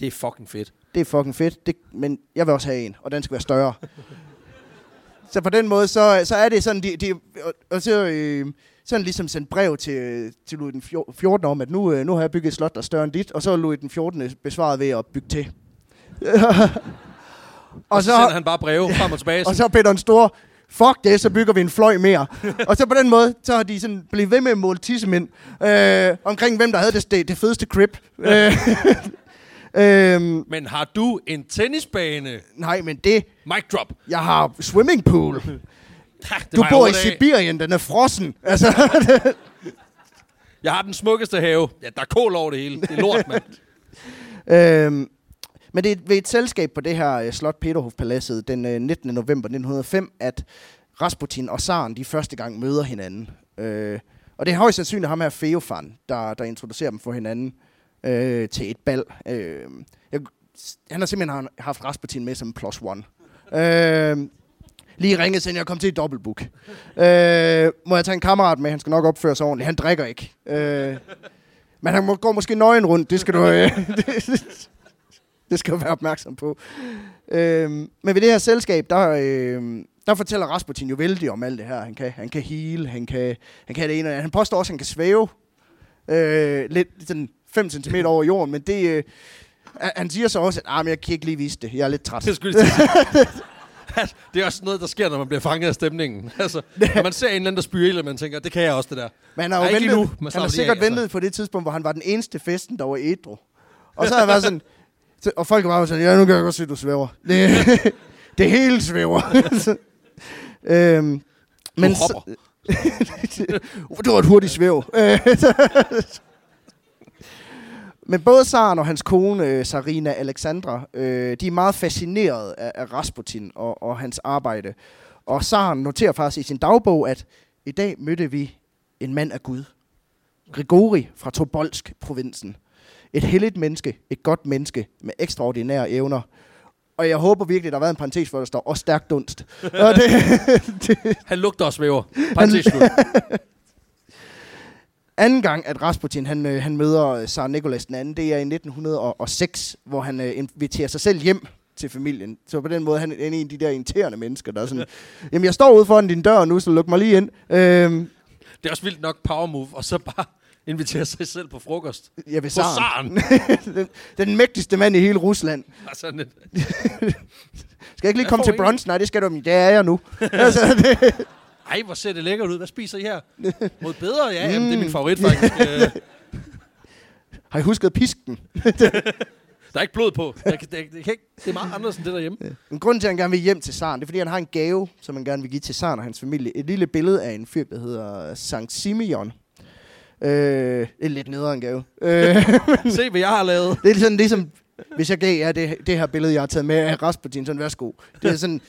det er fucking fedt. Det er fucking fedt, det, men jeg vil også have en, og den skal være større. [LAUGHS] så på den måde, så, så er det sådan, de, de, og, og så, øh, sådan ligesom sendt brev til, til Louis den 14. om, at nu, øh, nu har jeg bygget et slot, der er større end dit, og så er Louis den 14. besvaret ved at bygge til. [LAUGHS] og, så, så sender han bare breve frem og tilbage. [LAUGHS] og så Peter den Store, fuck det, så bygger vi en fløj mere. og så på den måde, så har de sådan blevet ved med at måle tissemænd øh, omkring, hvem der havde det, det, det fedeste crib. Øh, Øhm, men har du en tennisbane? Nej, men det... Mic drop. Jeg har swimmingpool. [LAUGHS] Ha, du bor i Sibirien, den er frossen. Altså, [LAUGHS] jeg har den smukkeste have. Ja, der er kål over det hele. Det er lort, mand. [LAUGHS] øhm, men det er ved et selskab på det her uh, slot Peterhof-paladset den uh, 19. november 1905, at Rasputin og Saren de første gang møder hinanden. Uh, og det er højst sandsynligt ham her Feofan, der, der introducerer dem for hinanden øh, til et bal. Øh, jeg, han har simpelthen haft Rasputin med som plus one. Øh, lige ringet, siden jeg kom til et dobbeltbook. Øh, må jeg tage en kammerat med? Han skal nok opføre sig ordentligt. Han drikker ikke. Øh, men han må, går måske nøgen rundt. Det skal du... Øh, det, [LAUGHS] det skal du være opmærksom på. Øh, men ved det her selskab, der, øh, der fortæller Rasputin jo vældig om alt det her. Han kan, han kan heal, han kan, han kan det ene. Han påstår også, at han kan svæve. Øh, lidt sådan 5 cm over jorden, men det... Øh, han siger så også, at ah, men jeg kan ikke lige vise det. Jeg er lidt træt. Det, skulle [LAUGHS] det er også noget, der sker, når man bliver fanget af stemningen. [LAUGHS] Altså, når man ser en eller anden, der spyrer og man tænker, det kan jeg også, det der. Men han har, jo ventet, nu, han har sikkert af, ventet altså. på det tidspunkt, hvor han var den eneste festen, der var ædru. Og så har været sådan... Og folk var sådan, ja, nu kan jeg godt se, du svæver. Det, [LAUGHS] det hele svæver. øhm, men du hopper. det var et hurtigt svæv. Men både Saren og hans kone, øh, Sarina Alexandra, øh, de er meget fascineret af, af Rasputin og, og hans arbejde. Og Saren noterer faktisk i sin dagbog, at i dag mødte vi en mand af Gud. Grigori fra Tobolsk-provinsen. Et helligt menneske, et godt menneske med ekstraordinære evner. Og jeg håber virkelig, der har været en parentes, hvor der står, og stærk dunst. [LAUGHS] og det, [LAUGHS] det, Han lugter og svæver. Parentes [LAUGHS] anden gang, at Rasputin han, han møder Tsar Nikolas den anden, det er i 1906, hvor han inviterer sig selv hjem til familien. Så på den måde han er han en af de der irriterende mennesker, der er sådan, [LAUGHS] jamen jeg står ude foran din dør nu, så luk mig lige ind. Øhm, Det er også vildt nok power move, og så bare [LAUGHS] invitere sig selv på frokost. vil På Saren. [LAUGHS] den, den mægtigste mand i hele Rusland. Altså, lidt. Skal jeg ikke lige Jeg komme til brunch? Nej, det skal du. men Det er jeg nu. altså, det, Ej, hvor ser det lækkert ud. Hvad spiser I her? [LAUGHS] Mod bedre? Ja, jamen, det er min favorit faktisk. [LAUGHS] Øh, har I husket pisken? [LAUGHS] Der er ikke blod på. Jeg kan, det, det, kan ikke, det er meget anderledes end det derhjemme. En grund til, at han gerne vil hjem til Saren, det er, fordi han har en gave, som han gerne vil give til Saren og hans familie. Et lille billede af en fyr, der hedder Sankt Simeon. Øh, det er lidt nederen gave. Øh, Se, hvad jeg har lavet. det er sådan ligesom, hvis jeg gav jer det, det her billede, jeg har taget med af Rasputin, sådan værsgo. Det er sådan,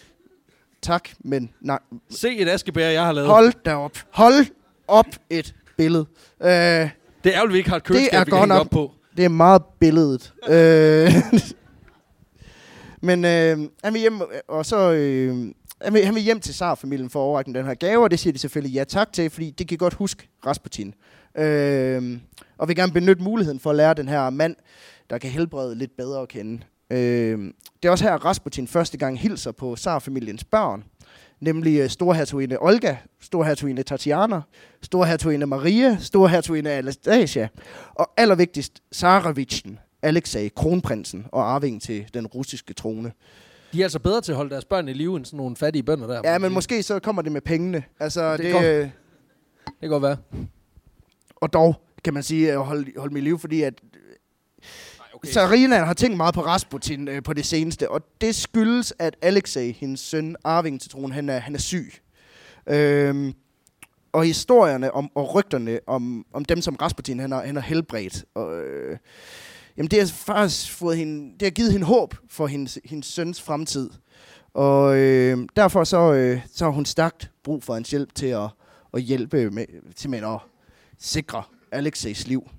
tak, men nej. Se et askebær, jeg har lavet. Hold da op. Hold op et billede. Øh, Det er ærgerligt, vi ikke har et Det er køleskab, vi kan godt nok- op på. Det er meget billedet. øh, [LAUGHS] men øh, han vil hjem, og så... Øh, han vil, han vil hjem til Tsar-familien for at overrække den her gave, og det siger de selvfølgelig ja tak til, fordi de kan godt huske Rasputin. Øh, og vil gerne benytte muligheden for at lære den her mand, der kan helbrede lidt bedre at kende. Øh, det er også her, at Rasputin første gang hilser på Tsar-familiens børn, nemlig øh, storhertuginde Olga, storhertuginde Tatiana, storhertuginde Maria, storhertuginde Anastasia, og allervigtigst, Zarevitchen, Alexei, kronprinsen og arvingen til den russiske trone. De er altså bedre til at holde deres børn i live, end sådan nogle fattige bønder der. Ja, men måske så kommer det med pengene. Altså, Det det, kom- det Det kan godt være. og dog kan man sige, at holde, holde mig i live, fordi at okay. Sarina har tænkt meget på Rasputin øh, på det seneste, og det skyldes, at Alexei, hendes søn, arvingen til tronen, han er, han er syg. Øhm, og historierne om, og rygterne om, om dem, som Rasputin han har, han har helbredt, og, øh, jamen det har faktisk fået hende, det har givet hende håb for hendes, hendes søns fremtid. Og øh, derfor så, øh, så har hun stærkt brug for hans hjælp til at, at hjælpe med, simpelthen at sikre Alexejs liv.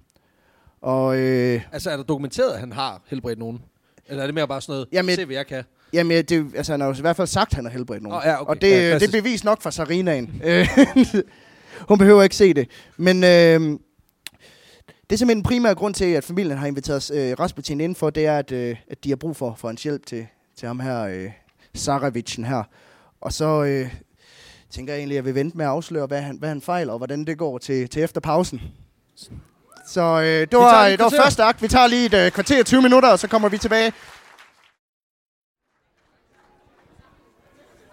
Og øh, Altså, er der dokumenteret, at han har helbredt nogen? Eller er det mere bare sådan noget, Jamen, se hvad jeg kan? Jamen, det, altså, han har jo i hvert fald sagt, at han har helbredt nogen. Åh, ja, okay. Og det, Ja, ja, det klassisk. er bevis nok for Sarinaen. Øh, [LAUGHS] Hun behøver ikke se det. Men øh, det er simpelthen den primære grund til, at familien har inviteret øh, Rasputin indenfor, det er, at, øh, at de har brug for, for hans hjælp til, til ham her, øh, Sarevitchen her. Og så øh, tænker jeg egentlig, at jeg vil vente med at afsløre, hvad han, hvad han fejler, og hvordan det går til, til efter pausen. Så øh, det, var, et det var første akt. Vi tager lige et øh, kvarter 20 minutter, og så kommer vi tilbage.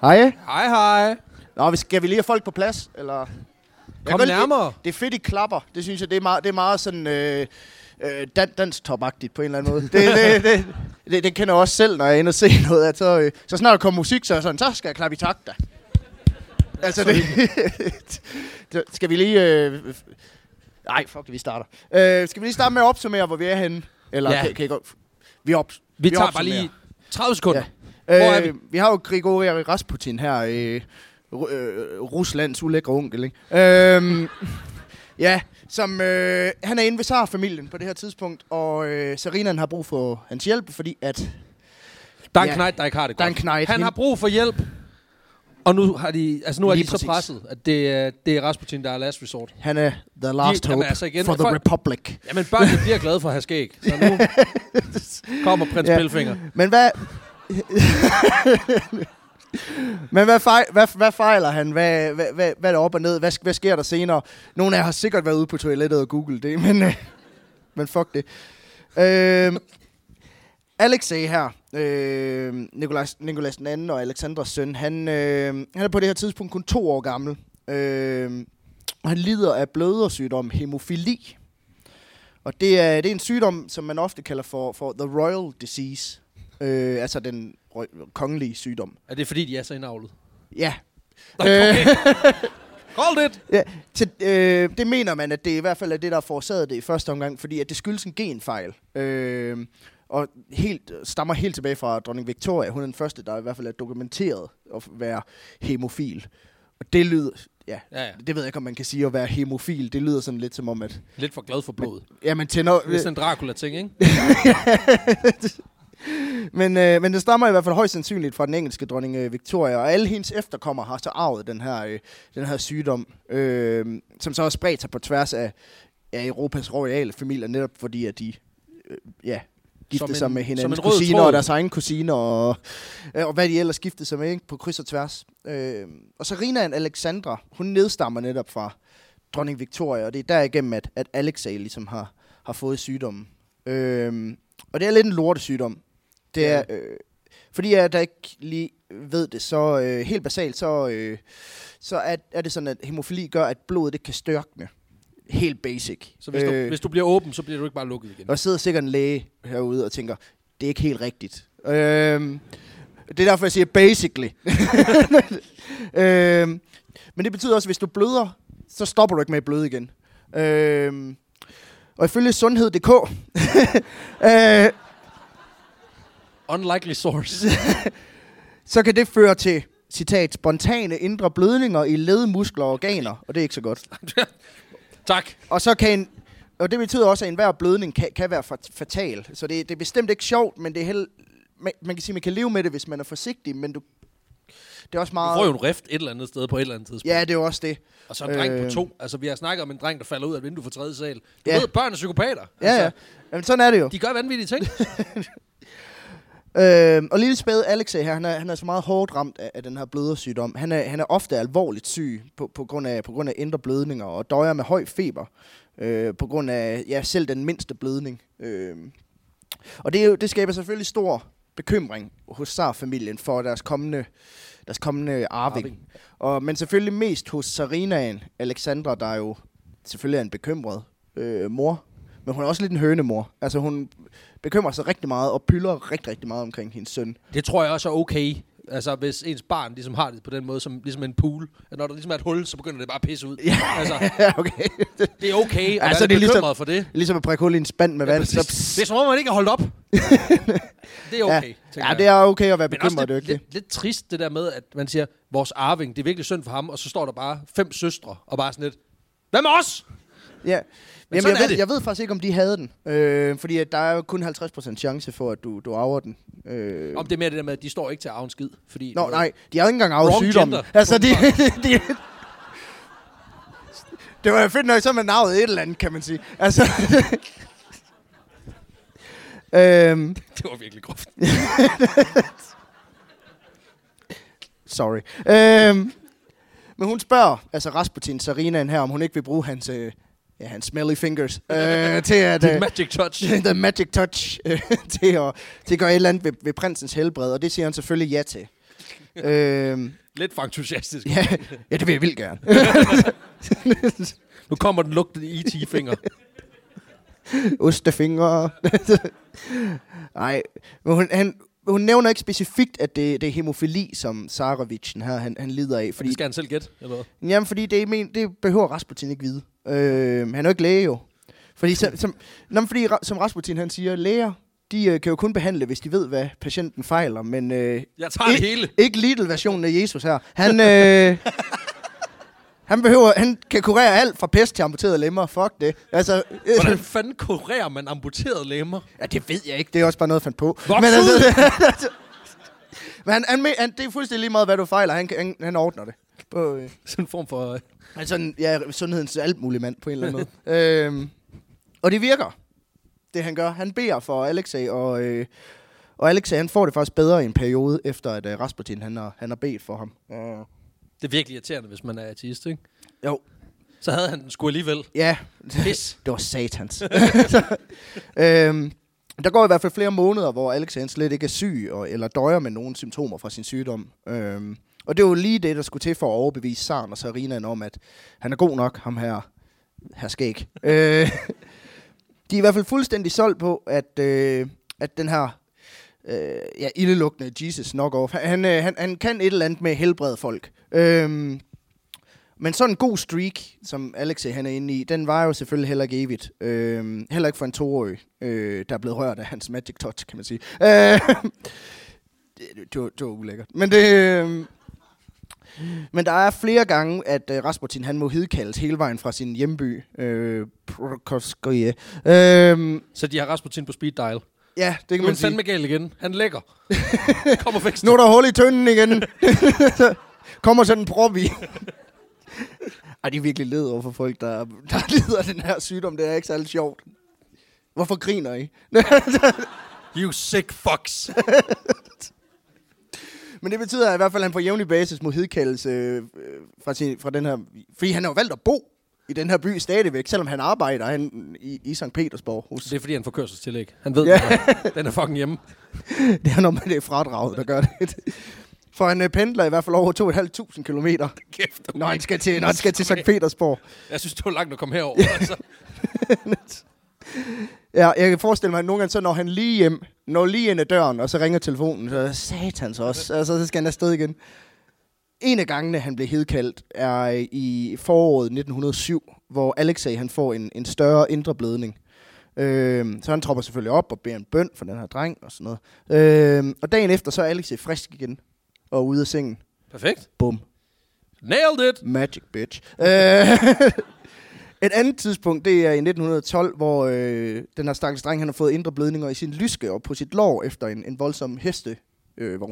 Hej. Hej, hej. Nå, vi- skal vi lige have folk på plads? Eller? Jeg Kom godt lide- nærmere. Det er fedt, I klapper. Det synes jeg, det er meget, det er meget sådan... Øh, øh, dan, dansk-top-agtigt på en eller anden måde. Det, det, det, det, det kender jeg også selv, når jeg er inde og se [LAUGHS] noget. At så, øh, så snart der kommer musik, så sådan, så skal jeg klappe i takt da. Altså, det, [LAUGHS] det, skal vi lige... Øh, nej, fuck det, vi starter. Øh, skal vi lige starte med at opsummere, hvor vi er henne? Eller Ja. kan, kan I godt... Vi, op, Vi tager bare lige 30 sekunder. Ja. Hvor er øh, vi? vi har jo Grigori Rasputin her, øh, øh, Ruslands ulækre onkel, ikke? Øhm, [LAUGHS] ja, som, øh, han er inde ved Tsar-familien på det her tidspunkt, og øh, Sarinan har brug for hans hjælp, fordi at Der er en Ja. der ikke har det der er godt. en knejt. Han har brug for hjælp. Og nu, har de, altså nu er Lige de så præcis. presset, at det, er- det er Rasputin, der er last resort. Han er the last jamen, hope altså igen, for the folk- republic. Jamen, børnene bliver glade for at have skæg. Så nu [LAUGHS] kommer prins Ja. ja. Men hvad... [LAUGHS] Men hvad, fej, hvad, hvad fejler han? Hvad, hvad, hvad, hvad er der op og ned? Hvad, hvad sker der senere? Nogle af jer har sikkert været ude på toilettet og googlet det, [LAUGHS] men, øh, men fuck det. Øh, Alexei her, øh, Nikolas, Nikolas den anden og Alexandras søn, han, øh, han er på det her tidspunkt kun to år gammel. Øh, og han lider af blødersygdom hemofili. Og det er, det er en sygdom, som man ofte kalder for, for the royal disease. Øh, altså den rø- kongelige sygdom. Er det fordi, de er så indavlet? Ja. Okay. [LAUGHS] Hold it! ja til, øh, det mener man, at det i hvert fald er det, der har forårsaget det i første omgang, fordi at det skyldes en genfejl. Øh, og helt, stammer helt tilbage fra dronning Victoria. Hun er den første, der i hvert fald er dokumenteret at være hemofil. Og det lyder... Ja, Ja, ja. det ved jeg ikke, om man kan sige at være hemofil. Det lyder sådan lidt som om, at... Lidt for glad for blod. Ja, man tænder... Det er sådan en Dracula-ting, ikke? [LAUGHS] Men, øh, men det stammer i hvert fald højst sandsynligt fra den engelske dronning øh, Victoria, og alle hendes efterkommere har så arvet den her, øh, den her sygdom, øh, som så har spredt sig på tværs af, af Europas royale familier, netop fordi at de, øh, ja, gifte Som sig en- med hinandens en kusiner tråd. og deres egen kusiner, og, øh, og hvad de ellers giftede sig med, ikke? på kryds og tværs. Øh, og så Rina Alexandra, hun nedstammer netop fra dronning Victoria, og det er derigennem, at, at Alexei ligesom har, har fået sygdommen. Øh, og det er lidt en lortesygdom. Det er, øh, fordi jeg der ikke lige ved det, så øh, helt basalt, så, øh, så er, er det sådan, at hemofili gør, at blodet ikke kan størkne. Helt basic. Så hvis, du, hvis du bliver åben, så bliver du ikke bare lukket igen. Der sidder sikkert en læge herude og tænker, det er ikke helt rigtigt. Øhm, det er derfor, jeg siger basically. [LAUGHS] øhm, men det betyder også, at hvis du bløder, så stopper du ikke med at bløde igen. Øhm, og ifølge sundhed.dk, [LAUGHS] øh, Unlikely source. [LAUGHS] så kan det føre til, citat, spontane indre blødninger i led, muskler og organer, og det er ikke så godt. Tak. Og så kan en, og det betyder også, at enhver blødning kan, kan være fat- fatal. Så det, det er bestemt ikke sjovt, men det er held, man, man kan sige, man kan leve med det, hvis man er forsigtig, men du, det er også Du meget... får jo en rift et eller andet sted på et eller andet tidspunkt. Ja, det er jo også det. Og så en dreng på Øh. to. Altså, vi har snakket om en dreng, der falder ud af et vindue fra tredje sal. Du Ja. ved, børn er psykopater. Ja, altså, ja. Jamen, sådan er det jo. De gør vanvittige ting. [LAUGHS] Øh, og lille spæde Alexei her, han er, han er så meget hårdt ramt af, af den her blødersygdom. Han er, han er ofte alvorligt syg på, på, grund af, på grund af indre blødninger og døjer med høj feber. Øh, på grund af ja, selv den mindste blødning. Øh, og det, det skaber selvfølgelig stor bekymring hos Tsar-familien for deres kommende, deres kommende arving. Arving. Og, men selvfølgelig mest hos Sarinaen, Alexandra, der jo selvfølgelig er en bekymret øh, mor. Men hun er også lidt en hønemor. Altså hun bekymrer sig rigtig meget og pylder rigtig, rigtig meget omkring hendes søn. Det tror jeg også er okay. Altså, hvis ens barn ligesom har det på den måde, som ligesom en pool. At når der ligesom er et hul, så begynder det bare at pisse ud. Ja. Altså, [LAUGHS] okay. det er okay at Ja, være så er det ligesom- bekymret for det. ligesom at prikke hul i en spand med vand. Ja, så, præcis. det er som om, man ikke har holdt op. [LAUGHS] det er okay, ja, ja, det er okay at være Men også bekymret. Det det. lidt, lidt trist, det der med, at man siger, vores arving, det er virkelig synd for ham, og så står der bare fem søstre, og bare sådan lidt, hvad med os? Ja. Jamen, sådan jeg, ved, det. jeg ved faktisk ikke, om de havde den. Øh, fordi at der er jo kun 50% chance for, at du, du arver den. Øh, Om det er mere det der med, at de står ikke til at arve en skid. Fordi, Nå, nej. De har ikke engang arvet sygdommen. gender. Altså, de, [LAUGHS] de, det var jo fedt nok, så man arvet et eller andet, kan man sige. Altså... [LAUGHS] øhm, Det var virkelig groft. [LAUGHS] Sorry. Øhm, men hun spørger, altså Rasputin, Sarinaen her, om hun ikke vil bruge hans, øh, ja, hans smelly fingers øh, til at... The Øh, magic touch. [LAUGHS] the magic touch øh, [LAUGHS] til, at, til at gøre et eller andet ved, ved prinsens helbred, og det siger han selvfølgelig ja til. [LAUGHS] øhm, Lidt for entusiastisk. ja, ja, det vil jeg vildt gerne. Nu kommer den lugtende E.T.-finger. Ostefingre. Nej, men hun, han, hun nævner ikke specifikt, at det, det er hemofili, som Saravicen her, han, han lider af. Fordi... Det skal han selv gætte, eller hvad? jamen, fordi det, men, det behøver Rasputin ikke vide. Øh, han er jo ikke læge jo. Fordi, som, som, nå, fordi som Rasputin han siger, læger, de øh, kan jo kun behandle, hvis de ved, hvad patienten fejler. Men øh, Jeg tager det hele. ikke Lidl-versionen af Jesus her. Han, øh, [LAUGHS] han, behøver, han kan kurere alt fra pest til amputerede lemmer. Fuck det. Altså, øh, Hvordan fanden kurerer man amputerede lemmer? Ja, det ved jeg ikke. Det er også bare noget, jeg fandt på. Voks Men altså, [LAUGHS] men han, han, han, det er fuldstændig lige meget, hvad du fejler. Han, han, han ordner det. På, øh, Sådan en form for... øh, altså, ja, sundhedens alt mulig mand på en eller anden [LAUGHS] måde. øhm, og det virker, det han gør. Han beder for Alexei, og, øh, og Alexei, han får det faktisk bedre i en periode, efter at øh, Rasputin, han har, han har bedt for ham. Uh, Det er virkelig irriterende, hvis man er ateist, ikke? jo, Så havde han den sgu alligevel. ja. [LAUGHS] Pis. [LAUGHS] Det var satans. øhm, der går i hvert fald flere måneder, hvor Alex han slet ikke er syg, og, eller døjer med nogle symptomer fra sin sygdom. Øhm, og det var lige det, der skulle til for at overbevise Saren og Sarinaen om, at han er god nok, ham her, her skæg. [LAUGHS] øh, de er i hvert fald fuldstændig solgt på, at, øh, at den her øh, ja, ildelugtende Jesus Knockoff, han, øh, han, han kan et eller andet med at helbrede folk. Øhm, men sådan en god streak, som Alexei han er inde i, den var jo selvfølgelig heller ikke evigt. Øh, heller ikke for en toårig, øh, der er blevet rørt af hans magic touch, kan man sige. Øh, [LAUGHS] det, det, var, det var ulækkert. Men det... Øh, men der er flere gange, at øh, Rasputin han må hidkaldes hele vejen fra sin hjemby, øh, Prokofskoye. Øh, Så de har Rasputin på speed dial. ja, det kan man sige. fandme galt igen. Han lægger. [LAUGHS] Kommer vækst. Nu er der hul i tønden igen. [LAUGHS] Kommer sådan en prop i. Ej, de er virkelig led over for folk, der, der [LAUGHS] lider af den her sygdom. Det er ikke særlig sjovt. Hvorfor griner I? You sick fucks. Men det betyder i hvert fald, at han på jævnlig basis må hedkaldes øh, fra, sin, fra den her... Fordi han har jo valgt at bo i den her by stadigvæk, selvom han arbejder han i, i St. Petersborg. Hos, Det er fordi, han får kørselstillæg. Han ved, Ja. ja. [LAUGHS] den er fucking hjemme. [LAUGHS] det er noget med det er fradraget, der gør det. For han øh, pendler i hvert fald over 2.500 kilometer, Kæft, når han skal til, når han skal til St. Petersborg. Jeg synes, det var langt at komme herover. altså. [LAUGHS] Ja, jeg kan forestille mig, at nogle gange, så når han lige hjem, når lige ind ad døren, og så ringer telefonen, så satans også. Altså, så skal han afsted igen. En af gangene, han blev hedkaldt, er i foråret 1907, hvor Alexei han får en, en større indre blødning. Øhm, så han tropper selvfølgelig op og beder en bøn for den her dreng og sådan noget. Øhm, og dagen efter, så er Alexei frisk igen og ude af sengen. Perfekt. Bum. Nailed it. Magic bitch. Øh, [LAUGHS] Et andet tidspunkt, det er i 1912, hvor øh, den her stakkels dreng, han har fået indre blødninger i sin lyske og på sit lår efter en, en voldsom heste øh. [LAUGHS]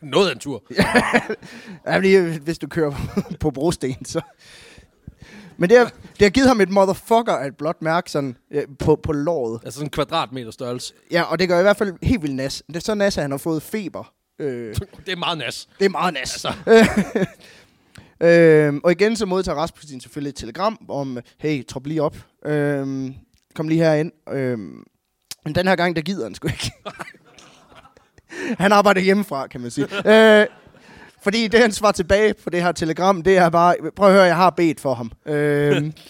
Noget af en tur. [LAUGHS] Ja, fordi, hvis du kører [LAUGHS] på brosten, så... Men det har, det har givet ham et motherfucker af et blåt mærke sådan, øh, på, på låret. Altså sådan en kvadratmeter størrelse. Ja, og det gør i hvert fald helt vildt nas. Det er så nas, at han har fået feber. Øh, Det er meget nas. det er meget nas. Altså. Øhm, og igen så modtager Rasputin selvfølgelig et telegram om, hey, trop lige op. Øhm, kom lige herind. Øhm, men den her gang, der gider han sgu ikke. [LAUGHS] han arbejder hjemmefra, kan man sige. øh, fordi det, han svarer tilbage på det her telegram, det er bare, prøv at høre, jeg har bedt for ham. Øhm, [LAUGHS]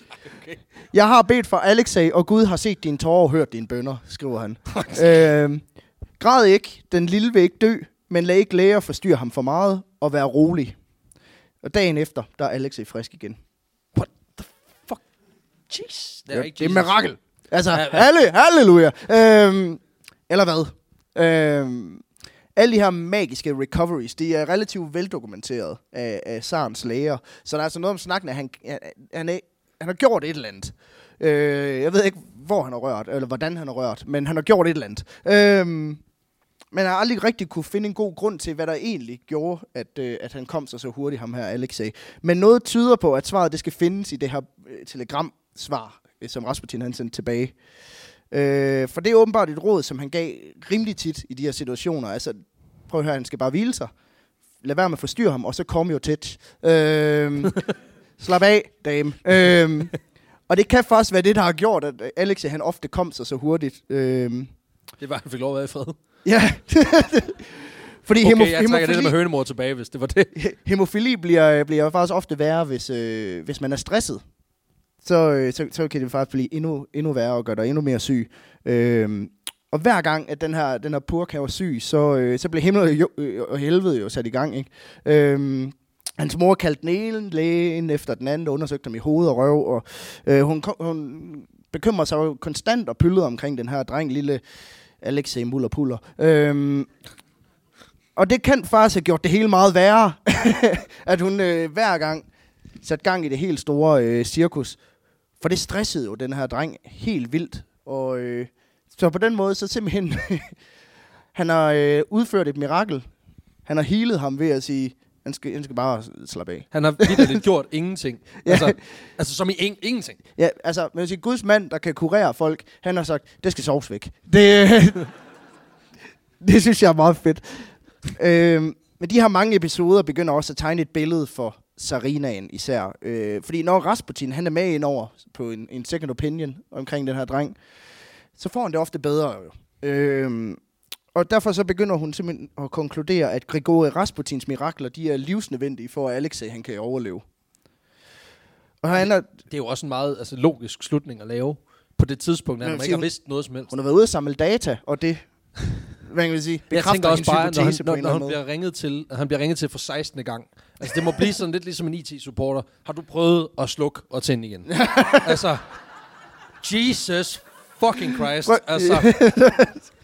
Jeg har bedt for Alexei, og Gud har set dine tårer og hørt dine bønder, skriver han. øhm, græd ikke, den lille vil ikke dø, men lad ikke læger forstyrre ham for meget, og vær rolig. Og dagen efter, der er Alexei frisk igen. Jeez. Det er er, ikke det er Jesus. mirakel. Altså, Ja, halle, halleluja. Øhm, eller hvad? Øhm, alle de her magiske recoveries, de er relativt veldokumenteret af, af Sarens læger. Så der er altså noget om snakken, at han, han, er, han har gjort et eller andet. Øh, jeg ved ikke, hvor han har rørt, eller hvordan han har rørt, men han har gjort et eller andet. Øhm, men jeg har aldrig rigtig kunne finde en god grund til, hvad der egentlig gjorde, at, øh, at han kom sig så hurtigt, ham her Alexei. Men noget tyder på, at svaret det skal findes i det her øh, telegram-svar, øh, som Rasputin han sendte tilbage. Øh, for det er åbenbart et råd, som han gav rimelig tit i de her situationer. Altså, prøv at høre, han skal bare hvile sig. Lad være med at forstyrre ham, og så kom jo tæt. Øh, [LAUGHS] slap af, dame. Øh, og det kan faktisk være det, der har gjort, at Alexei han ofte kom sig så hurtigt. Øh, Det var, han fik lov at være i fred. Ja. [LAUGHS] Fordi Okay, hemo- jeg trækker det der med hemofili, hønemor tilbage, hvis det var det. [LAUGHS] hemofili bliver, bliver faktisk ofte værre, hvis, øh, hvis man er stresset. Så, øh, så, så kan det faktisk blive endnu, endnu værre og gøre dig endnu mere syg. Øhm, og hver gang, at den her, den her purk var syg, så, øh, så blev himmel jo, øh, og helvede jo sat i gang. Ikke? Øhm, hans mor kaldte den ene lægen efter den anden, og undersøgte ham i hoved og røv. Og, øh, hun, hun bekymrede sig jo konstant og pyllede omkring den her dreng, lille Alexei Muller Puller. Øhm, og det kan faktisk have gjort det hele meget værre, [LAUGHS] at hun øh, hver gang satte gang i det helt store øh, cirkus. For det stressede jo den her dreng helt vildt. Og øh, så på den måde, så simpelthen, [LAUGHS] han har øh, udført et mirakel. Han har healet ham ved at sige, han skal, han skal bare slappe af. Han har vidderligt [LAUGHS] gjort ingenting. Ja. Altså, altså som i ing- ingenting. Ja, altså, vil sige, Guds mand, der kan kurere folk, han har sagt, det skal soves væk. [LAUGHS] Det, det synes jeg er meget fedt. Øhm, men de her mange episoder begynder også at tegne et billede for Sarinaen især. Øh, fordi når Rasputin han er med ind over på en, en second opinion omkring den her dreng, så får han det ofte bedre. Jo. Øhm, og derfor så begynder hun simpelthen at konkludere, at Grigori Rasputins mirakler, de er livsnødvendige for, at Alexei han kan overleve. Og han er, Det er jo også en meget altså, logisk slutning at lave på det tidspunkt, når man siger ikke har vidst noget som helst. Hun har været ude og samle data, og det, hvad kan man sige, Jeg bekræfter tænker også bare, når han, når, når han bliver ringet til, han bliver ringet til for 16. gang. Altså, det må blive sådan lidt ligesom en IT-supporter. Har du prøvet at slukke og tænde igen? [LAUGHS] altså, Jesus fucking Christ. Altså, [LAUGHS]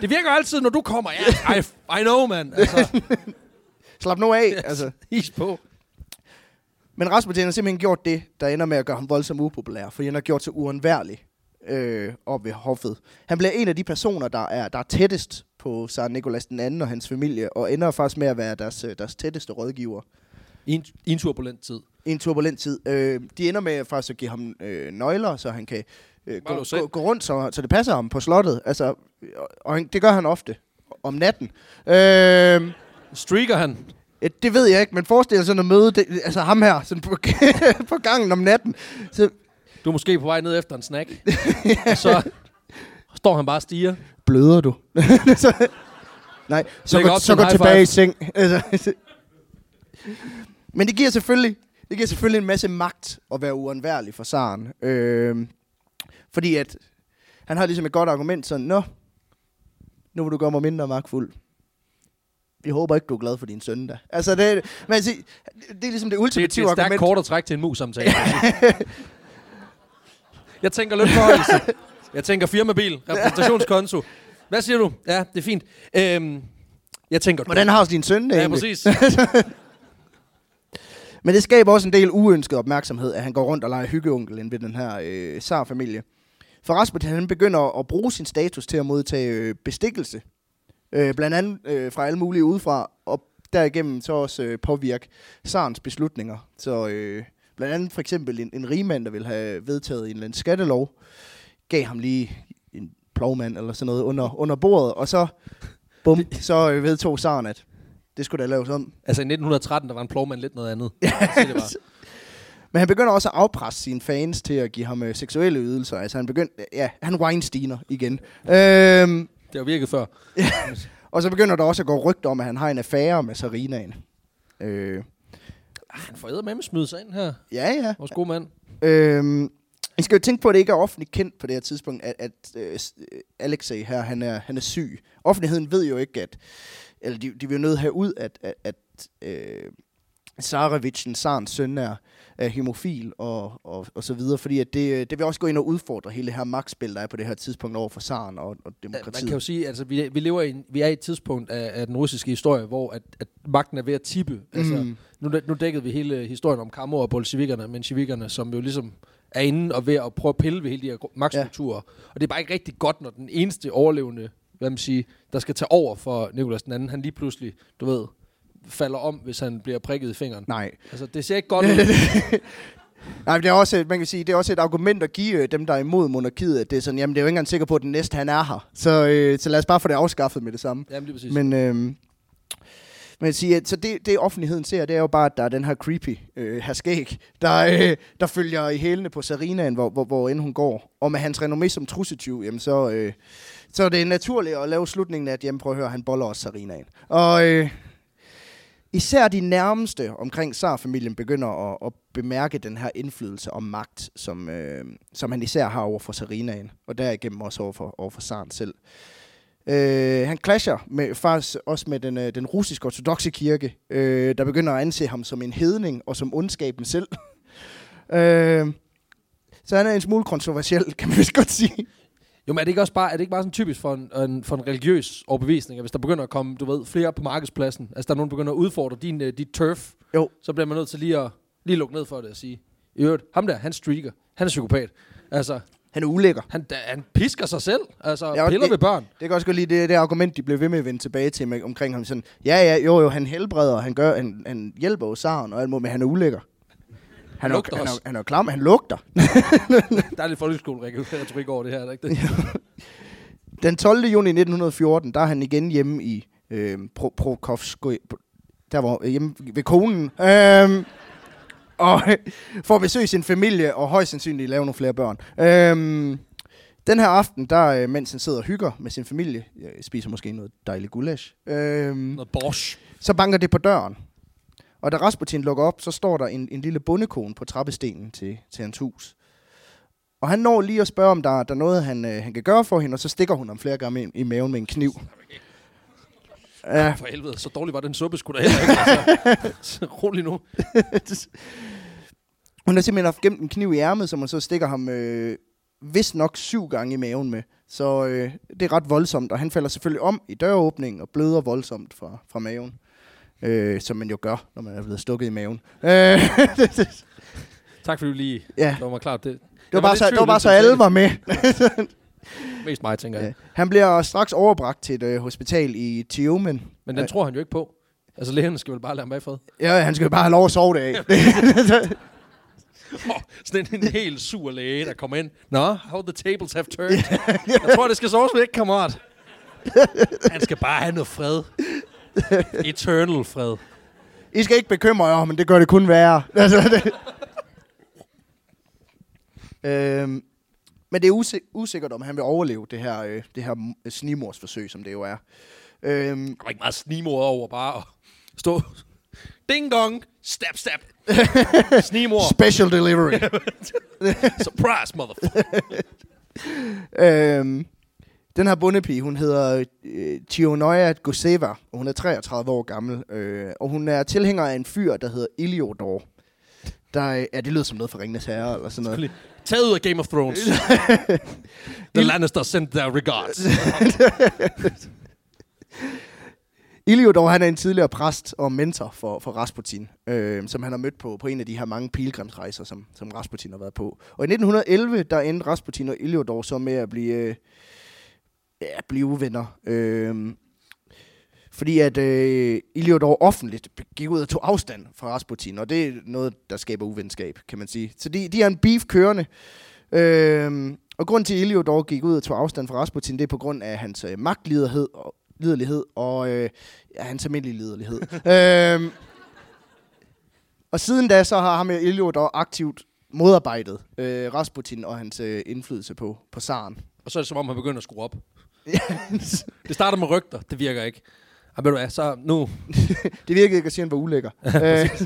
det virker altid, når du kommer. Ja, I, I know, man. Altså. [LAUGHS] Slap nu af, altså. is på. Men Rasputin har simpelthen gjort det, der ender med at gøre ham voldsomt upopulær, fordi han har gjort sig uundværlig øh, op ved hoffet. Han bliver en af de personer, der er, der er tættest på Tsar Nikolas den anden og hans familie, og ender faktisk med at være deres, øh, deres tætteste rådgiver I en, I en turbulent tid. i en turbulent tid. Øh, de ender med faktisk at give ham øh, nøgler, så han kan øh, gå, gå, gå rundt, så, så det passer ham på slottet. Altså, og, og han- det gør han ofte om natten. Øh, Streaker han? Ja, det ved jeg ikke, men forestil dig sådan at møde det, altså ham her sådan på, [LAUGHS] på gangen om natten. Så Du er måske på vej ned efter en snack. [LAUGHS] Og så står han bare og stiger. bløder du. [LAUGHS] så, nej, så gå, så gå tilbage i seng. Altså, men det giver selvfølgelig det giver selvfølgelig en masse magt at være uundværlig for Saren. Øh, fordi at han har ligesom et godt argument sådan, Nå, nu vil du gøre mig mindre magtfuld. Vi håber ikke, du er glad for din søn da. Altså, det, man siger, det er ligesom det Det, det er ultimative et stærkt argument. kort at trække til en mus-samtale. jeg tænker lønforholdelse. Jeg tænker firmabil, repræsentationskonto. Hvad siger du? Ja, det er fint. Øhm, jeg tænker... Hvordan har din søn det Ja, egentlig? præcis. [LAUGHS] Men det skaber også en del uønsket opmærksomhed, at han går rundt og leger hyggeonkel inde ved den her øh, Sar-familie. For Rasputin han begynder at bruge sin status til at modtage øh, bestikkelse. Øh, blandt andet øh, fra alle mulige udefra, og derigennem så også øh, påvirke Sarens beslutninger. Så øh, blandt andet for eksempel en, en rigmand, der ville have vedtaget en eller anden skattelov, gav ham lige en plovmand eller sådan noget under, under bordet, og så, bum, så øh, vedtog Saren, at det skulle da laves om. altså i 1913, der var en plovmand lidt noget andet. [LAUGHS] Ja, det var. Men han begynder også at afpresse sine fans til at give ham øh, seksuelle ydelser. Altså han begynder, ja, han Weinsteiner igen. Øhm, Det har virket før. [LAUGHS] og så begynder der også at gå rygter om, at han har en affære med Sarinaen. Øh, Han får med med smide sig ind her. ja, ja. Vores gode mand. Øhm, I skal jo tænke på, at det ikke er offentligt kendt på det her tidspunkt, at, at øh, Alexei her, han er, han er syg. Offentligheden ved jo ikke, at... Eller de, de vil jo nødt have ud, at, at, at øh, Sarevitchen, Sarens søn, er, er homofil og, og, og så videre, fordi at det, øh, det vil også gå ind og udfordre hele det her magtspil, der er på det her tidspunkt over for Saren og, og Man demokratiet. kan jo sige, at altså, vi, vi lever i en, vi er i et tidspunkt af, af den russiske historie, hvor at, at magten er ved at tippe. Altså, Mm. nu, nu dækkede vi hele historien om Kammer og bolsjevikerne, mensjevikerne, som jo ligesom er inde og ved at prøve at pille ved hele de her magtstrukturer. Ja. Og det er bare ikke rigtig godt, når den eneste overlevende, hvad man siger, der skal tage over for Nikolas den anden, han lige pludselig, du ved, falder om, hvis han bliver prikket i fingeren. Nej. Altså, det ser ikke godt ud. [LAUGHS] Nej, det er også, man kan sige, det er også et argument at give øh, dem, der er imod monarkiet, at det er sådan, jamen det er jo ikke engang sikker på, at den næste han er her. Så, øh, så lad os bare få det afskaffet med det samme. Jamen, lige præcis. Men, øhm, men sige, så det, det offentligheden ser, det er jo bare, at der er den her creepy øh, her skæg, der, øh, der følger i hælene på Sarinaen, hvor, hvor, hvor end hun går. Og med hans renommé som trussetyv, jamen så, øh, så er det naturligt at lave slutningen af, at jamen, prøv at høre, han boller også Sarinaen. Og øh, især de nærmeste omkring Sar-familien begynder at, at bemærke den her indflydelse og magt, som, øh, som han især har over for Sarinaen, og derigennem også over for, over for Saren selv. Øh, han clasher med, faktisk også med den, øh, den russiske ortodoxe kirke, øh, der begynder at anse ham som en hedning og som ondskaben selv. [LAUGHS] øh, så han er en smule kontroversiel, kan man vist godt sige. Jo, men er det ikke også bare, er det ikke bare sådan typisk for en, en, for en religiøs overbevisning, at hvis der begynder at komme, du ved, flere på markedspladsen, altså der er nogen, der begynder at udfordre din, uh, dit turf, Jo. så bliver man nødt til lige at lige lukke ned for det og sige, i øvrigt, ham der, han streaker, han er psykopat. Altså, Han er ulækker. han, han pisker sig selv, altså Ja, piller det- ved børn. Det kan også godt lide det, det argument, de blev ved med at vende tilbage til med, omkring ham. Sådan, ja, ja, jo, jo, han helbreder, han, gør, han, han hjælper jo Saren og alt muligt, men han er ulækker. Han jo- Lugter han, også. han er klam, han lugter. Der er lidt folkeskole-retorik over det her, er ikke det? [LAUGHS] Den 12. juni 1914, der er han igen hjemme i øh, Pro- der var hjemme ved konen, øh, og får besøg sin familie, og højst sandsynligt lave nogle flere børn. Øh, den her aften, der, øh, mens han sidder og hygger med sin familie, øh, spiser måske noget dejligt gulasch, øh, Noget bosch. så banker det på døren. Og da Rasputin lukker op, så står der en, en lille bondekone på trappestenen til, til hans hus. Og han når lige at spørge, om der, der er noget, han, øh, han kan gøre for hende, og så stikker hun ham flere gange i, i maven med en kniv. Ja, For helvede, så dårligt var den suppe sgu da heller ikke. Altså. [LAUGHS] Så Rolig nu. hun har simpelthen haft gemt en kniv i ærmet, som hun så stikker ham øh, vist nok syv gange i maven med. Så øh, det er ret voldsomt, og han falder selvfølgelig om i døråbningen og bløder voldsomt fra, fra maven. Øh, som man jo gør, når man er blevet stukket i maven. Øh, [LAUGHS] Tak fordi du lige ja, gjorde mig klart. Det, det var, var bare så, det var bare så alle var med. [LAUGHS] mest mig, tænker jeg. Ja. Han bliver straks overbragt til et øh, hospital i Tiomen. Men den Ja. tror han jo ikke på. Altså lægerne skal vel bare lade ham være i fred. Ja, han skal jo bare have lov at sove det af. [LAUGHS] Oh, sådan en, en helt sur læge, der kommer ind. Nå, how the tables have turned. Jeg tror, det skal sovs væk, kammerat. Han skal bare have noget fred. [LAUGHS] Eternal fred. I skal ikke bekymre jer, men det gør det kun værre. [LAUGHS] Altså, det. øhm, men det er usik- usikkert, om han vil overleve det her, øh, det her snimorsforsøg, som det jo er. Øhm, Der var ikke meget snimor over bare at stå... Ding dong, stab stab. [LAUGHS] Snimor. special delivery. Surprise, motherfucker. øhm, den her bundepige, hun hedder øh, Tionoya Goseva, og hun er 33 år gammel. Øh, og hun er tilhænger af en fyr, der hedder Iliodor. Der, er- ja, det lyder som noget for Ringnes Herre, eller sådan noget. Tag ud af Game of Thrones. [LAUGHS] The Lannister sent their regards. [LAUGHS] Iliodor, han er en tidligere præst og mentor for, for Rasputin, øh, som han har mødt på, på en af de her mange pilgrimsrejser, som, som Rasputin har været på. Og i 1911, der endte Rasputin og Iliodor så med at blive, øh, ja, blive uvenner. Øh, fordi at øh, Iliodor offentligt gik ud og tog afstand fra Rasputin, og det er noget, der skaber uvenskab, kan man sige. Så de, de har en beef kørende. Øh, og grund til, at Iliodor gik ud og tog afstand fra Rasputin, det er på grund af hans øh, magtliderhed og, liderlighed og øh, ja, hans almindelige liderlighed. [LAUGHS] øhm, og siden da, så har ham og Iliodor aktivt modarbejdet øh, Rasputin og hans øh, indflydelse på, på zaren. Og så er det som om, han begynder at skrue op. Det starter med rygter. Det virker ikke. Og ved du hvad, så nu... [LAUGHS] det virkede ikke at sige, at han var ulækker. [LAUGHS] øh,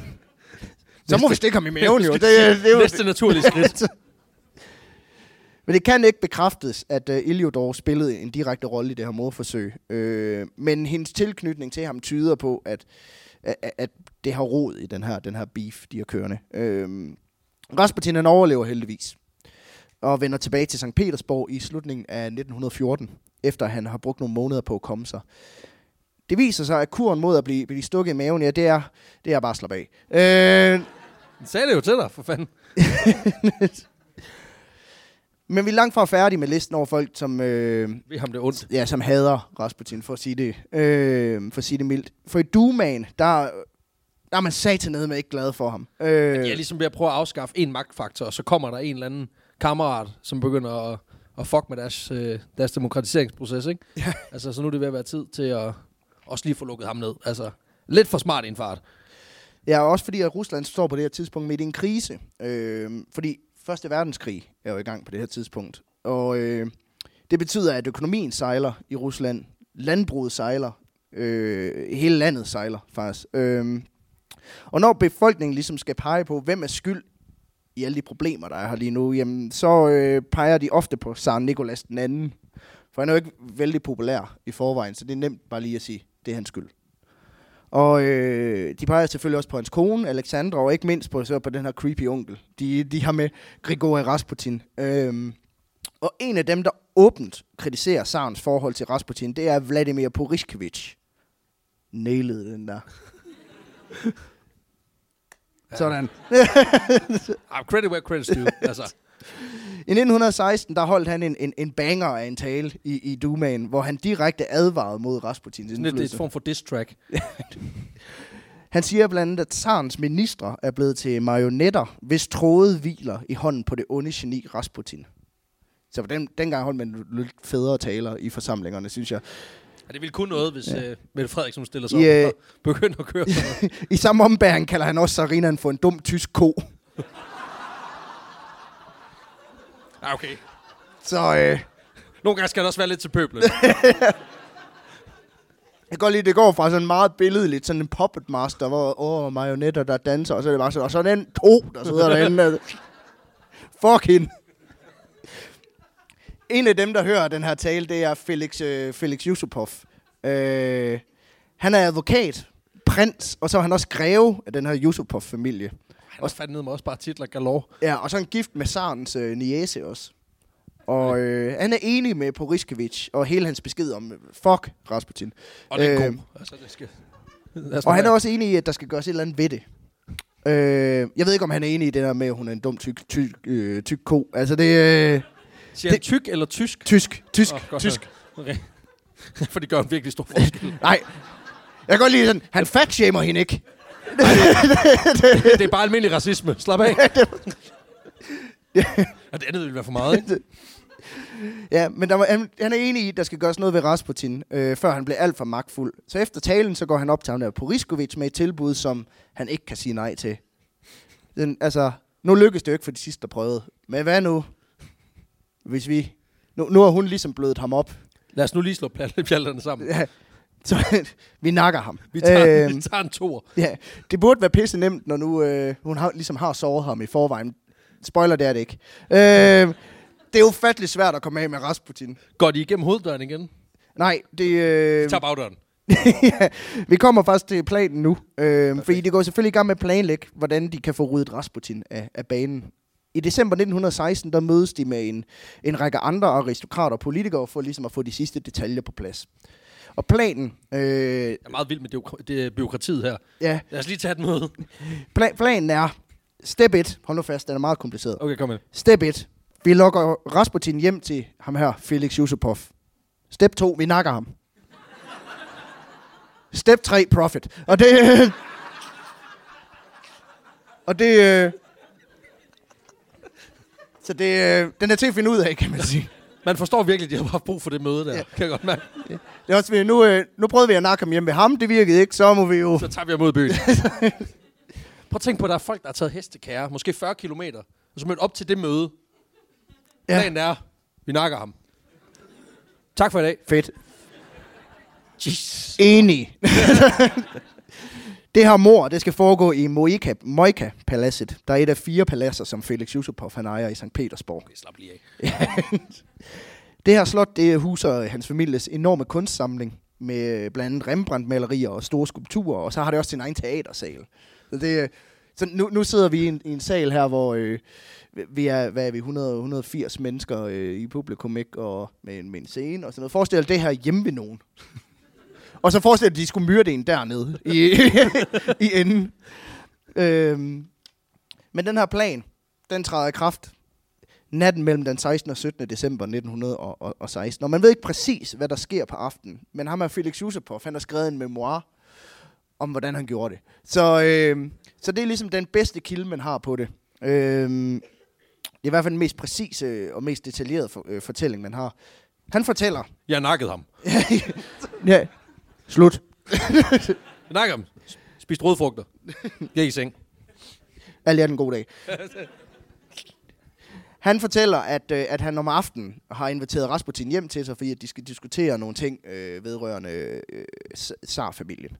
så må vi stikke ham i maven jo. Det, det, er jo Næste naturlige skridt. [LAUGHS] Men det kan ikke bekræftes, at uh, Iliodor spillede en direkte rolle i det her modforsøg. Øh, men hendes tilknytning til ham tyder på, at, at, at det har rod i den her, den her beef, de har kørende. Øh, Rasputin han overlever heldigvis, og vender tilbage til St. Petersborg i slutningen af 1914, efter han har brugt nogle måneder på at komme sig. Det viser sig, at kuren mod at blive, blive stukket i maven, ja, det er, det er bare at slappe af. Øh, Jeg sagde det jo til dig, for fanden. [LAUGHS] men vi er langt fra færdige med listen over folk, som, øh, Vi ham det ondt. ja, som hader Rasputin, for at sige det, øh, for at sige det mildt. For i Dumaen, der, der er man satanede med ikke glad for ham. Øh, Jeg er ligesom ved at prøve at afskaffe en magtfaktor, og så kommer der en eller anden kammerat, som begynder at, at fuck med deres, øh, deres demokratiseringsproces, ikke? Ja. Altså, så nu er det ved at være tid til at også lige få lukket ham ned. Altså, lidt for smart i en fart. Ja, og også fordi, at Rusland står på det her tidspunkt midt i en krise. Øh, fordi Første Verdenskrig er jo i gang på det her tidspunkt. Og øh, det betyder, at økonomien sejler i Rusland. Landbruget sejler. Øh, hele landet sejler, faktisk. Øh, og når befolkningen ligesom skal pege på, hvem er skyld i alle de problemer, der er her lige nu, jamen, så øh, peger de ofte på San Nikolas den anden. For han er jo ikke vældig populær i forvejen, så det er nemt bare lige at sige, det er hans skyld. Og øh, de peger selvfølgelig også på hans kone, Alexandra, og ikke mindst på, så på den her creepy onkel. De, de har med Grigori Rasputin. Øhm, og en af dem, der åbent kritiserer Sarens forhold til Rasputin, det er Vladimir Porishkevich. Nailede den der. Sådan. [LAUGHS] Ah, credit where credit's due. [LAUGHS] altså, I 1916, der holdt han en, en, en banger af en tale i, i Dumaen, hvor han direkte advarede mod Rasputins sådan lidt, det er indflydelse. et form for diss track. [LAUGHS] Han siger blandt andet, at tsarens ministre er blevet til marionetter, hvis tråde hviler i hånden på det onde geni Rasputin. Så den, dengang holdt man lidt federe taler i forsamlingerne, synes jeg. Ja, det ville kun noget, hvis Ja. uh, Mette Frederiksen stiller sig Ja. op og begynder at køre. [LAUGHS] I samme ombæring kalder han også Sarinaen for en dum tysk ko. [LAUGHS] Ah, okay. Så øh, Nogle gange skal der også være lidt til pøblet. [LAUGHS] jeg kan godt lide, det går fra sådan meget billedligt, sådan en puppet master, hvor åh, marionetter, der danser, og så er det bare sådan, og så den to, der sidder derinde. Fuck hende. En af dem, der hører den her tale, det er Felix, øh, Felix Yusupov. Øh, han er advokat, prins, og så er han også greve af den her Yusupov-familie. Han også fandt ned med også bare titler galore. Ja, og så er han gift med Sarens øh, niece også. Og øh, han er enig med Poriskevich og hele hans besked om, øh, fuck Rasputin. Og det er Øh, god. Altså, det skal... Og han er også enig i, at der skal gøres et eller andet ved det. Øh, jeg ved ikke, om han er enig i det der med, at hun er en dum tyk, tyk, øh, tyk ko. Altså, det øh, Siger det- tyk eller tysk? tysk, tysk, godt tysk. Okay. [LAUGHS] For det gør en virkelig stor forskel. [LAUGHS] Nej, jeg kan godt lide sådan, han fatshamer hende ikke. [LAUGHS] det er bare almindelig racisme. Slap af. Og det andet ville være for meget, ikke? Ja, men der var, han, han er enig i, at der skal gøres noget ved Rasputin, øh, før han blev alt for magtfuld. Så efter talen, så går han op til ham der Poriskovic med et tilbud, som han ikke kan sige nej til. Den, altså, nu lykkedes det jo ikke for de sidste, der prøvede. Men hvad nu, hvis vi... Nu, nu har hun ligesom blødt ham op. Lad os nu lige slå pjalterne sammen. Ja, så [LAUGHS] vi nakker ham. Vi tager, Øhm, vi tager en tor. Ja, det burde være pisse nemt, når nu øh, hun har, ligesom har såret ham i forvejen. Spoiler, det er det ikke. Øh, det er ufatteligt svært at komme af med Rasputin. Går de igennem hoveddøren igen? Nej, det... Øh, Vi tager bagdøren. [LAUGHS] ja, vi kommer faktisk til planen nu. Øh, fordi det går selvfølgelig i gang med at planlægge, hvordan de kan få ryddet Rasputin af, af banen. I december 1916, der mødes de med en, en række andre aristokrater og politikere for ligesom at få de sidste detaljer på plads. Og planen, øh, Jeg er meget vild med det, det byråkratiet her. ja, Lad os lige tage et møde. pla- planen er, step 1, hold nu fast, den er meget kompliceret. Okay, kom med. Step 1. Vi lokker Rasputin hjem til ham her, Felix Yusupov. Step 2. Vi nakker ham. Step 3. Profit. Og det... [LAUGHS] og det... øh, Så det, øh, den er til at finde ud af, kan man sige. [LAUGHS] Man forstår virkelig, at de har haft brug for det møde der. Ja. Ja. Kan jeg godt mærke. Det er også, nu, øh, nu prøvede vi at nakke ham hjem ved ham, det virkede ikke, så må vi jo... Så tager vi imod byen. [LAUGHS] Prøv at tænke på, at der er folk, der har taget hestekære, måske 40 kilometer, og så mødt op til det møde. Ja. Ja. Planen er, vi nakker ham. Tak for i dag. Fedt. Jesus. Enig. [LAUGHS] det her mor, det skal foregå i Moika, Moika Paladset. Der er et af fire paladser, som Felix Yusupov han ejer i St. Petersborg. Okay, slap lige af. [LAUGHS] Det her slot, det huser hans families enorme kunstsamling med blandt andet Rembrandt-malerier og store skulpturer, og så har det også sin egen teatersal. Så, det, så nu, nu sidder vi i en, i en sal her, hvor øh, vi er, hvad er vi, 100, 180 mennesker øh, i publikum, ikke? Og med en, med en scene og sådan noget. Forestil dig det her hjemme ved nogen. Og så forestil dig, at de skulle myrde en dernede i, [LAUGHS] i enden. Øhm, men den her plan, den træder i kraft natten mellem den 16. og 17. december 1916. Og man ved ikke præcis, hvad der sker på aftenen. Men ham er Felix Yusupov, han har skrevet en memoir om, hvordan han gjorde det. Så, øh, så det er ligesom den bedste kilde, man har på det. Øh, det er i hvert fald den mest præcise og mest detaljerede for, øh, fortælling, man har. Han fortæller... Jeg nakkede ham. [LAUGHS] ja, slut. [LAUGHS] Nakkede ham. Spist rødfrugter. Er i seng. Alt er en god dag. Han fortæller, at, øh, at han om aftenen har inviteret Rasputin hjem til sig, fordi at de skal diskutere nogle ting øh, vedrørende øh, Tsar-familien.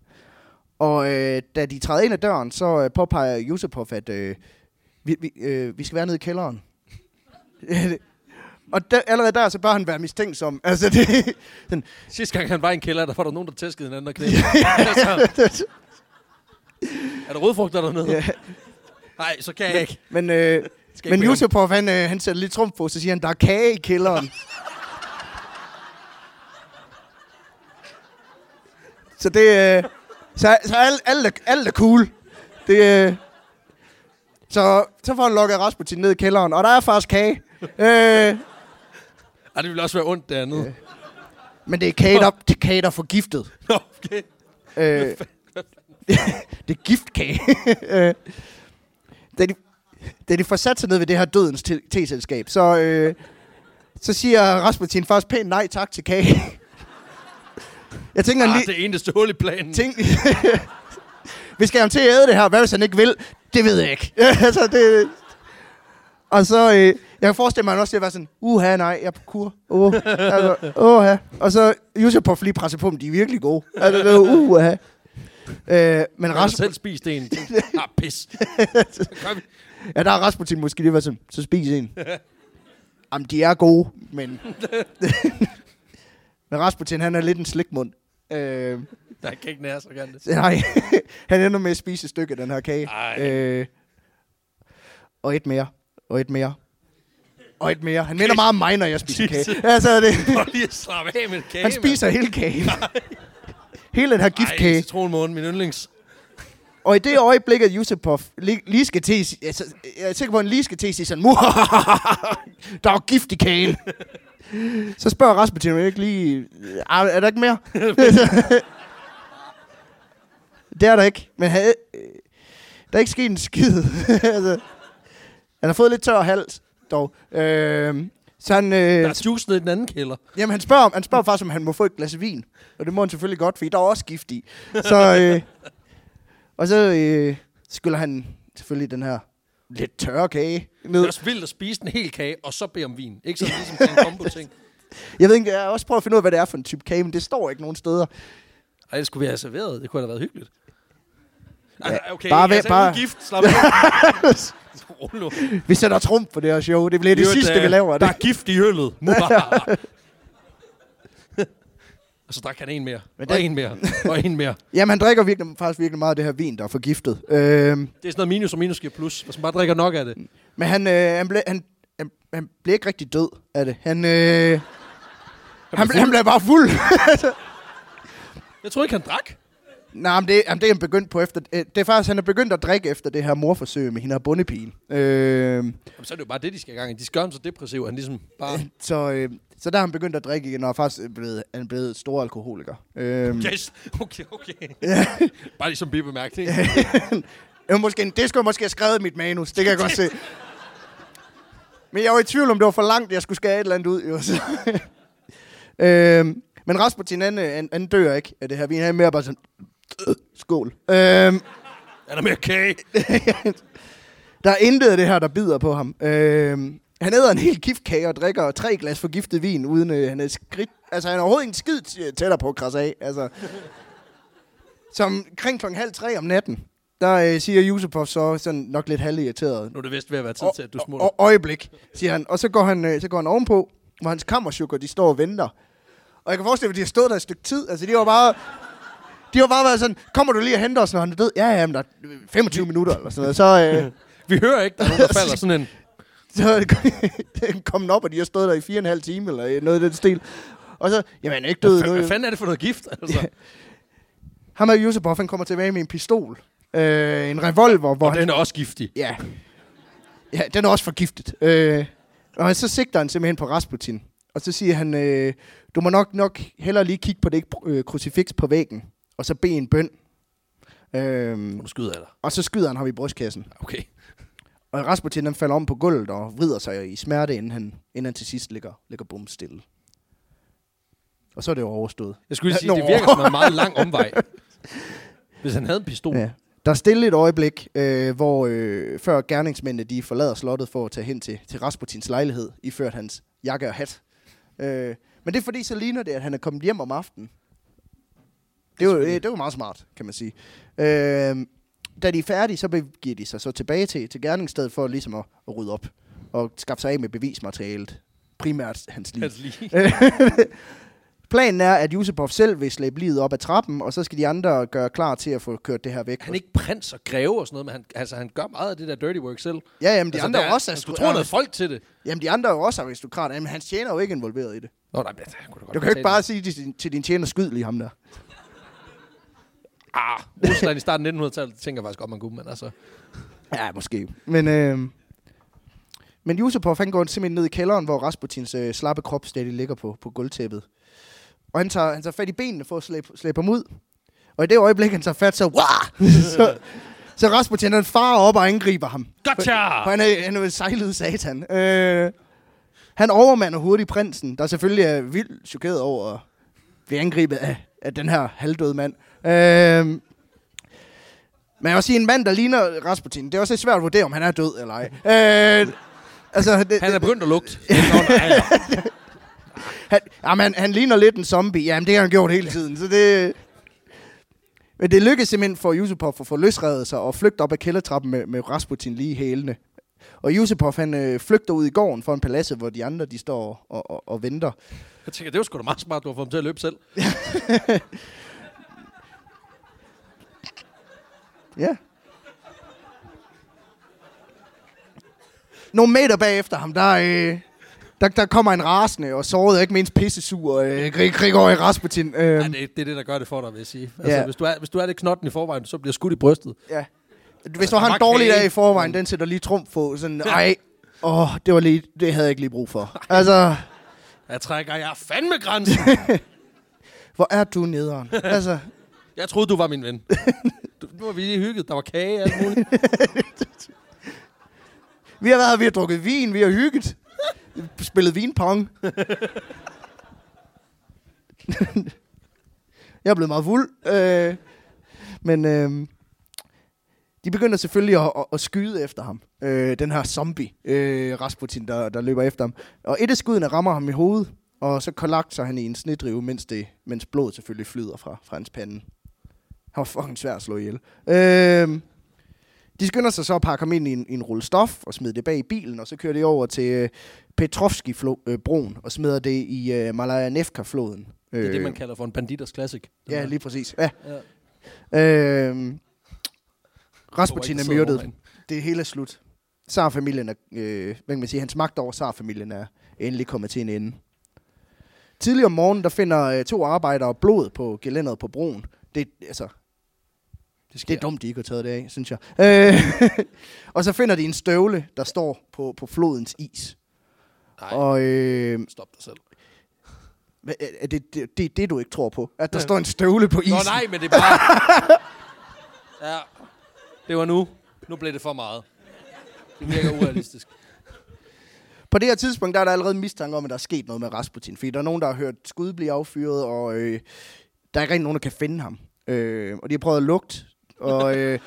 Og øh, da de træder ind ad døren, så øh, påpeger Yusupov, at øh, vi, vi, øh, vi skal være nede i kælderen. [LAUGHS] Og der, allerede der, så bør han være mistænkt som. Altså, det, sådan, [LAUGHS] Sidste gang han var i en kælder, der var der nogen, der tæskede hinanden og knæ. [LAUGHS] altså, er der rødfrugter dernede? ja, Nej, så kan jeg ikke. men øh, men Yusupov, han, øh, han sætter lidt trumf på, så siger han, der er kage i kælderen. så det, øh, så, så alt, alt, alt er cool. Det, øh, så, så får han lukket Rasputin ned i kælderen, og der er faktisk kage. Øh, Ej, det ville også være ondt dernede. men det er kage, der, det er kage, der er forgiftet. [LAUGHS] Okay. Øh, [LAUGHS] det er giftkage. øh, [LAUGHS] da, de, da de får sat sig ned ved det her dødens te- te-selskab, så, øh, så siger Rasputin først pænt nej tak til kage. Jeg tænker Ah, lige... det eneste hul i planen. Tænk, vi skal ham til at æde det her. Hvad hvis han ikke vil? Det ved jeg ikke. altså, det, og så, øh, jeg kan forestille mig, at han også siger, være sådan, uha, nej, jeg er på kur. Åh, altså, åh, Og så Yusupov lige presser på dem, de er virkelig gode. Altså, er uha. Øh, men har Rasputin, selv spist en. [LAUGHS] Ah, pis. Ja, der er Rasputin måske lige været sådan, så spis en. Jamen, de er gode, men... [LAUGHS] men Rasputin, han er lidt en slikmund. Øh, Nej, kan ikke nære så gerne det. Nej, [LAUGHS] han ender med at spise et stykke af den her kage. Ej. Øh, og et mere. Og et mere. Og et mere. Han minder meget om mig, når jeg spiser kage. Altså, det, Prøv lige at slappe af med kage, han spiser hele kagen. Hele den her giftkage. citronmåne, min yndlings. Og i det øjeblik, at Yusupov lige, lige skal til, altså, jeg er sikker på, at han lige skal til at sige sådan, "Muhahaha, [LAUGHS] der er jo gift i kagen. Så spørger Rasputin, ikke lige, "Ah, er der ikke mere? [LAUGHS] det er der ikke, men han, der er ikke sket en skid. [LAUGHS] altså, han har fået lidt tør hals. Dog. Øh, så han, Der øh, er juice nede i den anden kælder. jamen, han spørger, han spørger faktisk, om han må få et glas vin. Og det må han selvfølgelig godt, fordi der er også gift i. Så, øh, og så øh, skyller han selvfølgelig den her lidt tørre kage Det ned. er også vildt at spise en hel kage, og så bede om vin. Ikke sådan ligesom en kombo-ting. [LAUGHS] Jeg ved ikke, jeg har også prøvet at finde ud af, hvad det er for en type kage, men det står ikke nogen steder. Ej, det skulle vi have serveret. Det kunne have været hyggeligt. Ja, Ja, okay, bare ved- altså, bare- bare... gift. Slap af. [LAUGHS] [LAUGHS] Nu. Vi sætter trumf på det her show. Det bliver det Jo, sidste, der- vi laver. Der Det. er gift i øllet. [LAUGHS] Og så drak han en mere. Men det- Og en mere. Og en mere. [LAUGHS] Jamen, han drikker virkelig, faktisk virkelig meget af det her vin, der er forgiftet. Øhm, Det er sådan noget minus og minus giver plus. Hvis man bare drikker nok af det. men han, øh, han, ble, han, han, han blev ikke rigtig død af det. Han, øh, han, ble, han blev bare fuld. Jeg tror ikke, han drak. Nej, men det, jamen, det er han begyndt på efter... øh, Det er faktisk, han er begyndt at drikke efter det her morforsøg med hende her bundepigen. Øh, Jamen, så er det jo bare det, de skal i gang i. De skal ham så depressiv, han ligesom bare... så, øh, så der er han begyndt at drikke igen, og er faktisk blevet, han er blevet stor alkoholiker. Øh, Yes. Okay, okay. [LAUGHS] bare lige som bibemærkning. [LAUGHS] Ja, måske, det skulle jeg måske have skrevet i mit manus, det kan jeg godt se. [LAUGHS] Men jeg var i tvivl om, det var for langt, jeg skulle skære et eller andet ud. Jo, så. øhm, men Rasputin, han, øh, han, han dør ikke af det her vin. Han er mere bare sådan, øh, skål. Øhm, Er der mere kage? [LAUGHS] der er intet af det her, der bider på ham. Øhm, han æder en hel giftkage og drikker tre glas forgiftet vin, uden øh, han er skridt... Altså, han er overhovedet ikke en skid tættere på at krasse af. Altså, [LAUGHS] som kring klokken halv tre om natten, der øh, siger Yusupov så sådan nok lidt halvirriteret. Nu er det vist ved at være tid til, at du smutter. Og, øjeblik, siger han. Og så går han, øh, så går han ovenpå, hvor hans kammersukker, de står og venter. Og jeg kan forestille mig, at de har stået der et stykke tid. Altså, de var bare... De har bare været sådan, kommer du lige og henter os, når han er død? Ja, ja, men der er 25 minutter eller sådan noget. Så, øh, [LAUGHS] Vi hører ikke, der er nogen, der [LAUGHS] falder sådan en... så er den [LAUGHS] kommet op, og de har stået der i fire og en halv time, eller noget i den stil. Og så, jamen, han er ikke død Hvad, nu. hvad fanden er det for noget gift? Altså. Ham og Yusupov, han kommer tilbage med en pistol. Øh, en revolver, hvor Og han den er også giftig. Ja. Ja, den er også forgiftet. Øh, og så sigter han simpelthen på Rasputin. Og så siger han, øh, du må nok, nok hellere lige kigge på det øh, krucifiks på væggen. Og så bede en bøn. Øh, Nu skyder jeg dig. og så skyder han ham i brystkassen. Okay. [LAUGHS] Og Rasputin han falder om på gulvet og vrider sig i smerte, inden han, inden han til sidst ligger, ligger bum stille. Og så er det jo overstået. Jeg skulle lige [LAUGHS] sige, Nå. det virker som en meget lang omvej. [LAUGHS] Hvis han havde en pistol. Ja. Der er stille et øjeblik, øh, hvor øh, før gerningsmændene de forlader slottet for at tage hen til, til Rasputins lejlighed, iført hans jakke og hat. Øh, men det er fordi, så ligner det, at han er kommet hjem om aftenen. Det er jo, det er jo meget smart, kan man sige. Øh, da de er færdige, så begiver de sig så tilbage til, til gerningsstedet for ligesom at, at rydde op og skaffe sig af med bevismaterialet. Primært hans liv. Hans lige. [LAUGHS] Planen er, at Yusupov selv vil slæbe livet op ad trappen, og så skal de andre gøre klar til at få kørt det her væk. Han er ikke prins og greve og sådan noget, men han, altså, han gør meget af det der dirty work selv. Ja, jamen de altså, andre der er også... Han skulle tro, noget folk til det. Jamen, de andre er jo også aristokrater. Jamen, han tjener jo ikke involveret i det. Nå, nej, men det kunne du godt Du kan jo ikke bare sige til din, til din tjener, skyd lige ham der. Ah, Rusland i starten af 1900-tallet, det tænker jeg faktisk godt, man kunne, men altså... Ja, måske. Men, øh, men Yusupov, han går simpelthen ned i kælderen, hvor Rasputins øh, slappe krop stadig ligger på, på gulvtæppet. Og han tager, han tager fat i benene for at slæbe, slæbe ham ud. Og i det øjeblik, han tager fat, så... Wah! [LAUGHS] så, så Rasputin, han farer op og angriber ham. Gotcha! For han er, han er en sejlet satan. Øh, han overmander hurtigt prinsen, der selvfølgelig er vildt chokeret over at blive angrebet af, af den her halvdøde mand. Øh, men jeg vil sige, en mand, der ligner Rasputin, det er også lidt svært at vurdere, om han er død eller ej. Øh, altså, det, Han er begyndt at lugte. [LAUGHS] Han, jamen, han, han ligner lidt en zombie. Jamen, det har han gjort hele tiden. Så det... Men det lykkedes simpelthen for Yusupov at få løsredet sig og flygte op ad kældertrappen med, med Rasputin lige i hælene. Og Yusupov, han øh, flygter ud i gården for en paladse, hvor de andre, de står og, og, og venter. Jeg tænker, det var sgu da meget smart, du har fået ham til at løbe selv. [LAUGHS] Ja. Nogle meter bagefter ham, der, øh, der, der kommer en rasende og såret, ikke mindst pissesur, øh, Grig, Grigori Rasputin. Øh, Ja, det, det er det, der gør det for dig, vil jeg sige. Altså, Ja. hvis, du er, hvis du er det knotten i forvejen, så bliver skudt i brystet. Ja. Hvis du har en dårlig dag i forvejen, den sætter lige trumf på. Sådan, ej, åh, det, var lige, det havde jeg ikke lige brug for. Altså, Jeg trækker jeg fandme grænsen. [LAUGHS] hvor er du nederen? Altså, Jeg troede, du var min ven. [LAUGHS] Nu har vi lige hygget. Der var kage og alt muligt. [LAUGHS] Vi har været her, vi har drukket vin, vi har hygget. Spillet vinpong. [LAUGHS] jeg er blevet meget fuld. Øh, men øh, de begynder selvfølgelig at, at, at skyde efter ham. Øh, den her zombie, øh, Rasputin, der, der løber efter ham. Og et af skuddene rammer ham i hovedet, og så kollapser han i en snedrive, mens, det, mens blodet selvfølgelig flyder fra, fra hans pande. Han var fucking svær at slå ihjel. Øh, de skynder sig så at pakke ham ind i en, i en rulle stof og smider det bag i bilen, og så kører de over til øh, Petrovski-broen og smider det i øh, Malayanevka-floden. Det er det, man kalder for en banditers classic. Ja, der. lige præcis. Ja. Ja. Øh, Rasputin er myrdet. Det hele er slut. Tsar-familien er, øh, hvad kan man sige, hans magt over tsar-familien er endelig kommet til en ende. Tidligere om morgenen, der finder øh, to arbejdere blod på gelænderet på broen. Det, altså, Det, det er dumt, de ikke har taget det af, synes jeg. Øh, [LAUGHS] og så finder de en støvle, der står på, på flodens is. Nej, Og øh, stop dig selv. er det, det, det er det, du ikke tror på? At der står en støvle på isen? Nå nej, men det er bare... [LAUGHS] ja, det var nu. Nu blev det for meget. Det virker urealistisk. På det her tidspunkt, der er der allerede mistanke om, at der er sket noget med Rasputin. Fordi der er nogen, der har hørt skud blive affyret, og øh, der er ikke rigtig nogen, der kan finde ham. Øh, og de har prøvet at lugte, og øh,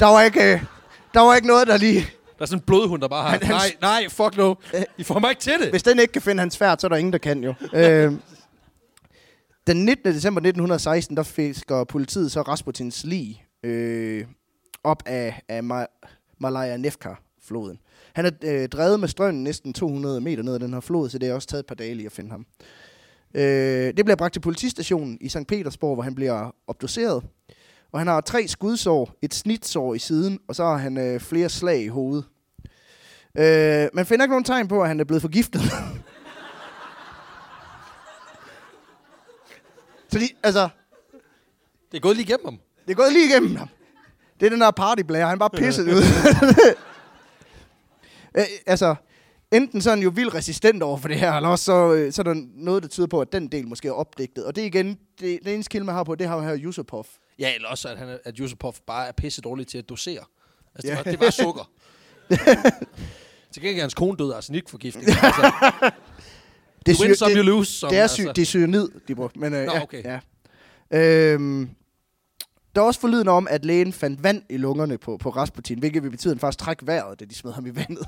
der, var ikke, øh, der var ikke noget, der lige... Der er sådan en blodhund, der bare har... Han- han- nej, nej, fuck no. I får mig ikke til det. Hvis den ikke kan finde hans færd, så er der ingen, der kan jo. [LAUGHS] øh, den 19. december 1916, der fisker politiet så Rasputins lig øh, op af, af Ma- Malayanevka-floden. Han er øh, drevet med strømmen næsten 200 meter ned ad den her flod, så det har også taget et par dage lige at finde ham. Øh, det bliver bragt til politistationen i St. Petersborg, hvor han bliver obduceret. Og han har tre skudsår, et snitsår i siden, og så har han øh, flere slag i hovedet. Øh, man finder ikke nogen tegn på, at han er blevet forgiftet. [LAUGHS] så de, altså, Det er gået lige igennem ham. det er gået lige igennem ham. Det er den der partyblære, han bare pisset ud. [LAUGHS] øh, altså, enten så er han jo vildt resistent over for det her, eller også så, øh, så er der noget, der tyder på, at den del måske er opdigtet. Og det er igen, det, det eneste kilde, man har på, det har her Yusupov. Ja, eller også, at, han, at Yusupov bare er pisse dårlig til at dosere. Altså, det, Ja. var, det var [LAUGHS] sukker. til gengæld er hans kone død af arsenikforgiftning. [LAUGHS] altså, Det, you win some, you lose some. det er, sy- altså. det er cyanid, de brugte. Men, øh, Nå, ja, okay. Ja. Øhm, der er også forlyden om, at lægen fandt vand i lungerne på, på Rasputin, hvilket vil betyde, at han faktisk træk vejret, da de smed ham i vandet.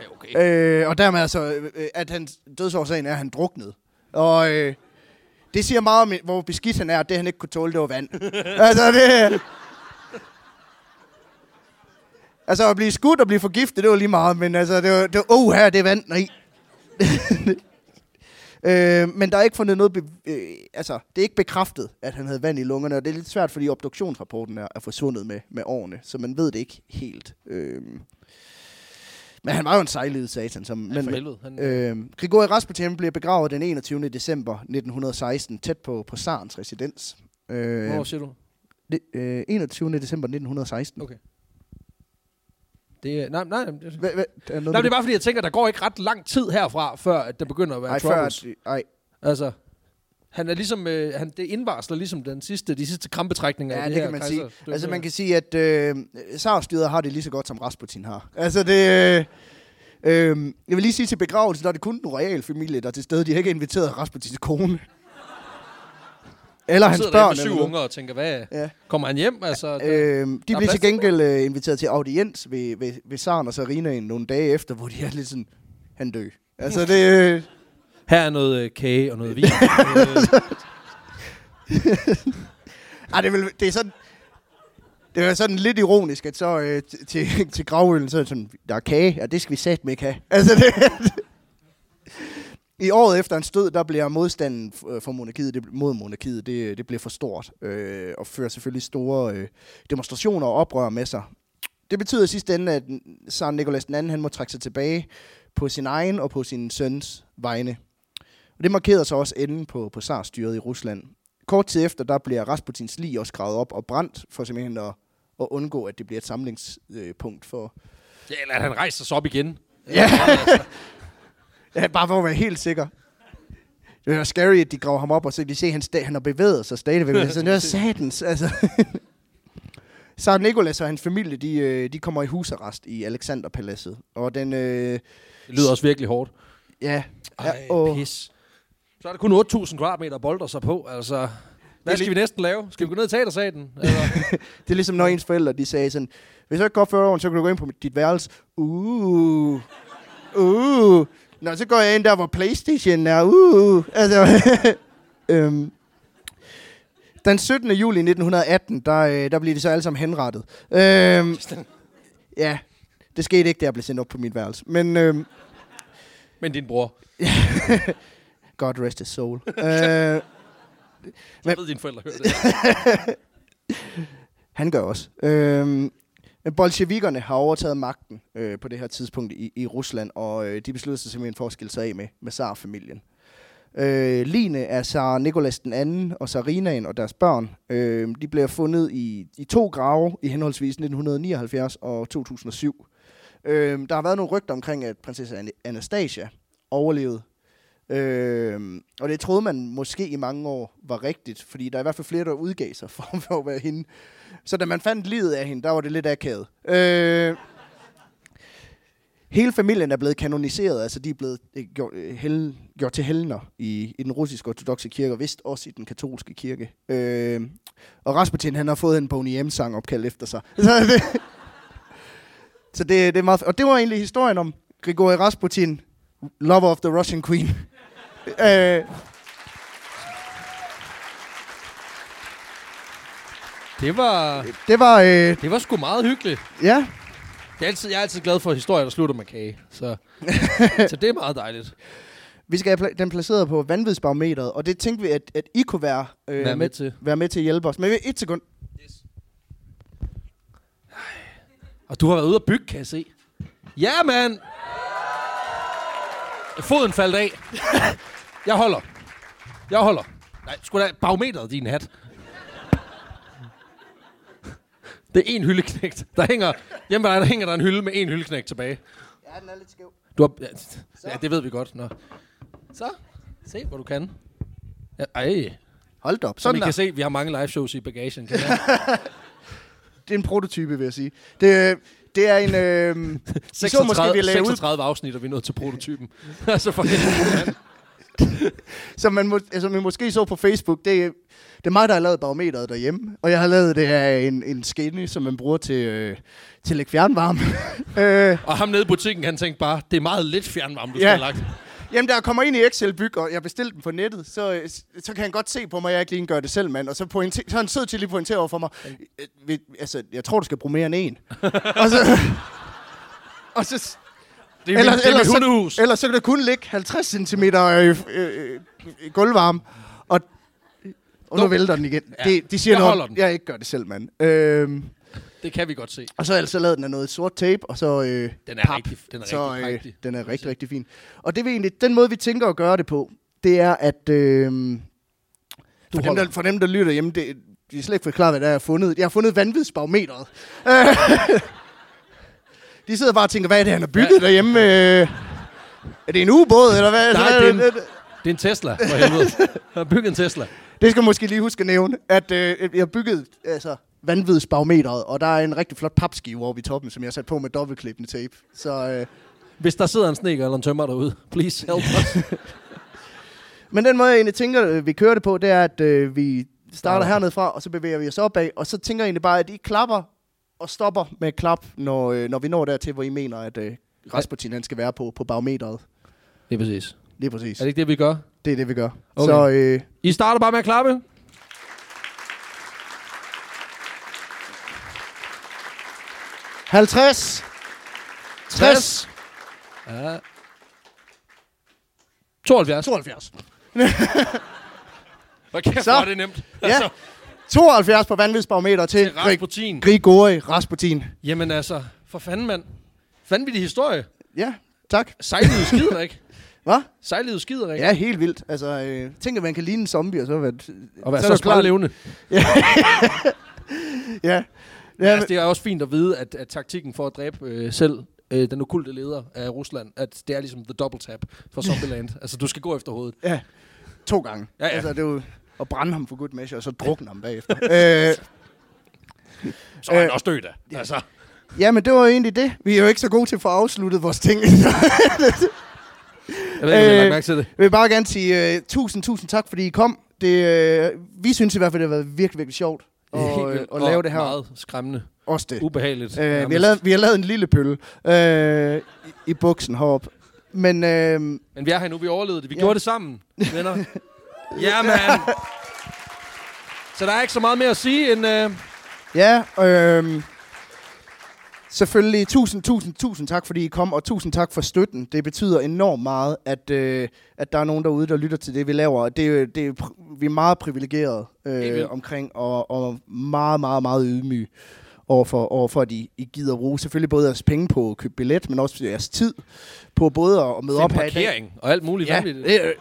Ja, okay. Øh, og dermed altså, øh, øh, at hans dødsårsagen er, at han druknede. Og øh, det siger meget om, hvor beskidt han er, at det han ikke kunne tåle, det var vand. [LAUGHS] altså, det... Altså, at blive skudt og blive forgiftet, det var lige meget, men altså, det var, det var oh, her, det er vand, nej. [LAUGHS] øh, men der er ikke fundet noget, be- øh, altså, det er ikke bekræftet, at han havde vand i lungerne, og det er lidt svært, fordi obduktionsrapporten er, er forsvundet med, med årene, så man ved det ikke helt. Øh, men han var jo en sejlivet satan. Som, Ja, men, helvede. Han, Øh, Grigori Rasputin blev begravet den 21. december 1916, tæt på, på Sarens residens. Øh, Hvornår siger du? det, øh, 21. december 1916. Okay. Det er, nej, nej, nej, det, Hva, hva, er nej, det er bare fordi, jeg tænker, der går ikke ret lang tid herfra, før at der begynder at være Ej, før, troubles. at- ej, Altså, han er ligesom, øh, han, det indvarsler ligesom den sidste, de sidste krampetrækninger. af ja, det, her kan man sige. Altså, man kan sige, at øh, Sarstyret har det lige så godt, som Rasputin har. Altså, det... Øh, øh, jeg vil lige sige til begravelsen, der er det kun den royale familie, der er til stede. De har ikke inviteret Rasputins kone. Eller Han hans sidder der børn. med syv unger og tænker, hvad, Ja. kommer han hjem? Altså, det, Øh, de er blev til gengæld øh, inviteret til audiens ved, ved, ved Saren og Sarina nogle dage efter, hvor de er lidt sådan, han dø. Altså det... Øh, her er noget øh, kage og noget vin. [LAUGHS] ej, det, vil, det er sådan... Det er sådan lidt ironisk, at så øh, til, til, [LAUGHS] til gravølen, så er det sådan, der er kage, ja, det skal vi satme ikke have. Altså det, [LAUGHS] I året efter en stød, der bliver modstanden øh, for monarkiet, det, mod monarkiet, det, det bliver for stort, øh, og fører selvfølgelig store øh, demonstrationer og oprør med sig. Det betyder i sidste ende, at San Nikolas II han må trække sig tilbage på sin egen og på sin søns vegne. Og det markerede så også enden på, på Tsar-styret i Rusland. Kort tid efter, der bliver Rasputins lig også gravet op og brændt, for simpelthen at, at undgå, at det bliver et samlingspunkt for... ja, eller at han rejser sig op igen. Ja. [LAUGHS] ja, bare for at være helt sikker. Det er scary, at de graver ham op, og så kan de se, at han, sta- han har bevæget sig stadigvæk. Sådan, [LAUGHS] det er satans, altså. [LAUGHS] Tsar Nikolas og hans familie, de, øh, de kommer i husarrest i Alexanderpaladset. Og den, øh, Det lyder også virkelig hårdt. ja, Ej, og- pis. Så er der kun 8.000 kvadratmeter at bolde sig på, altså... Hvad skal vi næsten lave? Skal vi gå ned i teatersalen? [LAUGHS] Eller? det er ligesom, når ens forældre, de sagde sådan, hvis du ikke går før over, så kan du gå ind på dit værelse. Uh, uh. Nå, så går jeg ind der, hvor Playstation er. Uh. Altså, [LAUGHS] øhm. Den 17. juli 1918, der, øh, der blev de så alle sammen henrettet. Øhm, ja, det skete ikke, da jeg blev sendt op på mit værelse. Men øhm, Men din bror. [LAUGHS] God rest his soul. [LAUGHS] øh, Men- ved dine forældre hører det. [LAUGHS] Han gør også. Øhm, men bolsjevikerne har overtaget magten øh, på det her tidspunkt i, i Rusland, og øh, de besluttede sig simpelthen for at skille sig af med, med Tsar-familien. Øh, Line er Tsar Nikolas den anden og Tsarinaen og deres børn. Øh, de bliver fundet i, i to grave i henholdsvis 1979 og 2007. Øh, der har været nogle rygter omkring, at prinsesse An- Anastasia overlevede. Øh, og det troede man måske i mange år var rigtigt, fordi der er i hvert fald flere, der udgav sig for, [LAUGHS] for at være hende. Så da man fandt livet af hende, der var det lidt akavet. Øh, hele familien er blevet kanoniseret, altså de er blevet øh, gjort, øh, hel, gjort til helgener i, i den russiske ortodoxe kirke, og vist også i den katolske kirke. Øh, og Rasputin, han har fået en Boney M-sang opkaldt efter sig. [LAUGHS] Så det, så det, det er meget... f- Og det var egentlig historien om Grigori Rasputin, lover of the Russian Queen øh, Det var, det var... Øh, det var sgu meget hyggeligt. ja, Jeg er, altid, jeg er altid glad for historier, der slutter med kage. Så, [LAUGHS] så det er meget dejligt. vi skal have den placeret på vanvidsbarometeret, og det tænkte vi, at, at I kunne være, øh, Vær med til. være med til at hjælpe os. Men et sekund. Og du har været ude at bygge, kan jeg se. Ja, mand! Foden faldt af. [LAUGHS] Jeg holder. Jeg holder. Nej, sgu da barometeret, din hat. Det er en hyldeknægt. Der hænger, hjemme dig, der hænger der en hylde med en hyldeknægt tilbage. Ja, den er lidt skæv. Du har, ja, ja, det ved vi godt. Nå. Så, se, hvor du kan. Ja, ej. Hold da op. Som I der. kan se, vi har mange live shows i bagagen. Kan. [LAUGHS] Det er en prototype, vil jeg sige. Det, det er en... Øh, I så måske, vi 36, lagde [LAUGHS] ud, 36 afsnit, og vi er nået til prototypen. [LAUGHS] altså for helvede. [LAUGHS] som man, må, altså, man måske så på Facebook. Det, er- det er mig, der har lavet barometeret derhjemme. Og jeg har lavet det her en, en skinne, som man bruger til, øh, til at lægge fjernvarme. [LAUGHS] øh, Og ham nede i butikken, han tænkte bare, det er meget lidt fjernvarme, du Ja. skal have lagt. Jamen, jeg kommer ind i Excel-byg, og jeg bestilte den på nettet, så, øh, så kan han godt se på mig, at jeg ikke lige gør det selv, mand. Og så, pointer, så han sød til lige at pointere over for mig. Øh, Altså, jeg tror, du skal bruge mere end en. [LAUGHS] og så... Og så, Det er, Ellers- mit, det er ellers mit så- hundehus. ellers så kan det kun ligge 50 cm øh, øh, øh, gulvvarme. Og, og nu vælter den igen. Ja, Ja, de, siger jeg noget den. jeg ikke gør det selv, mand. Øhm, Det kan vi godt se. og så har jeg altså lavet den af noget sort tape, og så øh, Den er pap. rigtig, den er så, rigtig prægtig. den er rigtig, rigtig fin. Og det er egentlig, den måde, vi tænker at gøre det på, det er, at øh, for, dem, holder. der, for dem, der lytter hjemme, det, de er slet ikke forklaret, hvad det er, jeg har fundet. Jeg har fundet vanvidsbarometeret. [LAUGHS] de sidder bare og tænker, hvad er det, han har bygget Ja. derhjemme? Øh, er det en ubåd, eller hvad? Nej, hvad det er en- det, Det er en Tesla, for helvede. Jeg har bygget en Tesla. det skal jeg måske lige huske at nævne, at øh, jeg har bygget altså, vanvidsbarometeret, og der er en rigtig flot papskive over i toppen, som jeg har sat på med dobbeltklippende tape. Så, øh, Hvis der sidder en sneker eller en tømmer derude, please help us. [LAUGHS] Men den måde, jeg egentlig tænker, øh, vi kører det på, det er, at øh, vi starter Starter. hernede fra, og så bevæger vi os opad, og så tænker jeg egentlig bare, at I klapper og stopper med klap, når, øh, når vi når dertil, hvor I mener, at øh, Rasputin han skal være på, på barometeret. Det er præcis. Lige præcis. Er det ikke det, vi gør? Det er det, vi gør. Okay. Så øh, I starter bare med at klappe. – 50, 60, Ja. 72. 72. Hvor kæft, Så. er det nemt. Altså, Ja. 72 på vanvidsbarometer til Til Rasputin. Grigori Rasputin. Jamen altså, for fanden, mand. Vanvittig historie. Ja, tak. Sejlivet skider [LAUGHS] ikke. Hvad? Sejlivet skider ikke. Ja, helt vildt. Altså, øh, tænk, at man kan ligne en zombie, og så, være, Og være så så, klart. levende. [LAUGHS] Ja. ja. Ja, altså, det er også fint at vide, at, at taktikken for at dræbe øh, selv øh, den okulte leder af Rusland, at det er ligesom the double tap for Zombieland. [LAUGHS] altså, du skal gå efter hovedet. Ja, to gange. Ja, ja. Altså, det er jo at brænde ham for good measure, og så drukne ham bagefter. [LAUGHS] øh, Så er han Øh, også død da. Altså. Ja, men det var jo egentlig det. Vi er jo ikke så gode til at få afsluttet vores ting. [LAUGHS] Jeg ved ikke, om jeg har Øh, mærke til det. Jeg vil bare gerne sige uh, tusind, tusind tak, fordi I kom. Det, uh, vi synes i hvert fald, det har været virkelig, virkelig sjovt at, uh, at lave Og det her. Meget skræmmende. Også det. Ubehageligt. Uh, vi, har lavet, vi har lavet en lille pølle uh, i, i buksen heroppe. Men uh, Men vi er her nu, vi overlevede det. Vi Ja. gjorde det sammen, venner. [LAUGHS] ja, man. Så der er ikke så meget mere at sige end... Uh, ja, uh, selvfølgelig tusind, tusind, tusind tak, fordi I kom, og tusind tak for støtten. Det betyder enormt meget, at, uh, at der er nogen derude, der lytter til det, vi laver. Og Det, det, vi er meget privilegerede vildt. omkring, og, og meget, meget, meget ydmyge overfor, overfor at I, I gider bruge selvfølgelig både jeres penge på at købe billet, men også jeres tid på både at møde op her i dag. parkering og alt muligt Ja, det, er-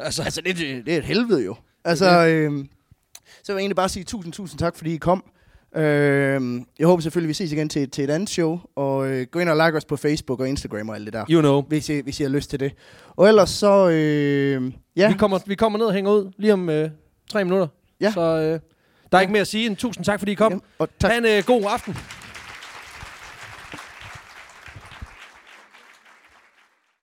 Altså, altså det, det, det er et helvede jo. Altså, øhm, så vil jeg egentlig bare sige tusind, tusind tak, fordi I kom. Øhm, jeg håber selvfølgelig, vi ses igen til, til et andet show, og øh, gå ind og like os på Facebook og Instagram og alt det der, you know. hvis I, hvis I har lyst til det. Og ellers så, øh, ja, Vi, kommer, vi kommer ned og hænger ud lige om øh, tre minutter. Ja. Så øh, der er ikke mere at sige end tusind tak, fordi I kom. ja, og tak Ha' en øh, god aften.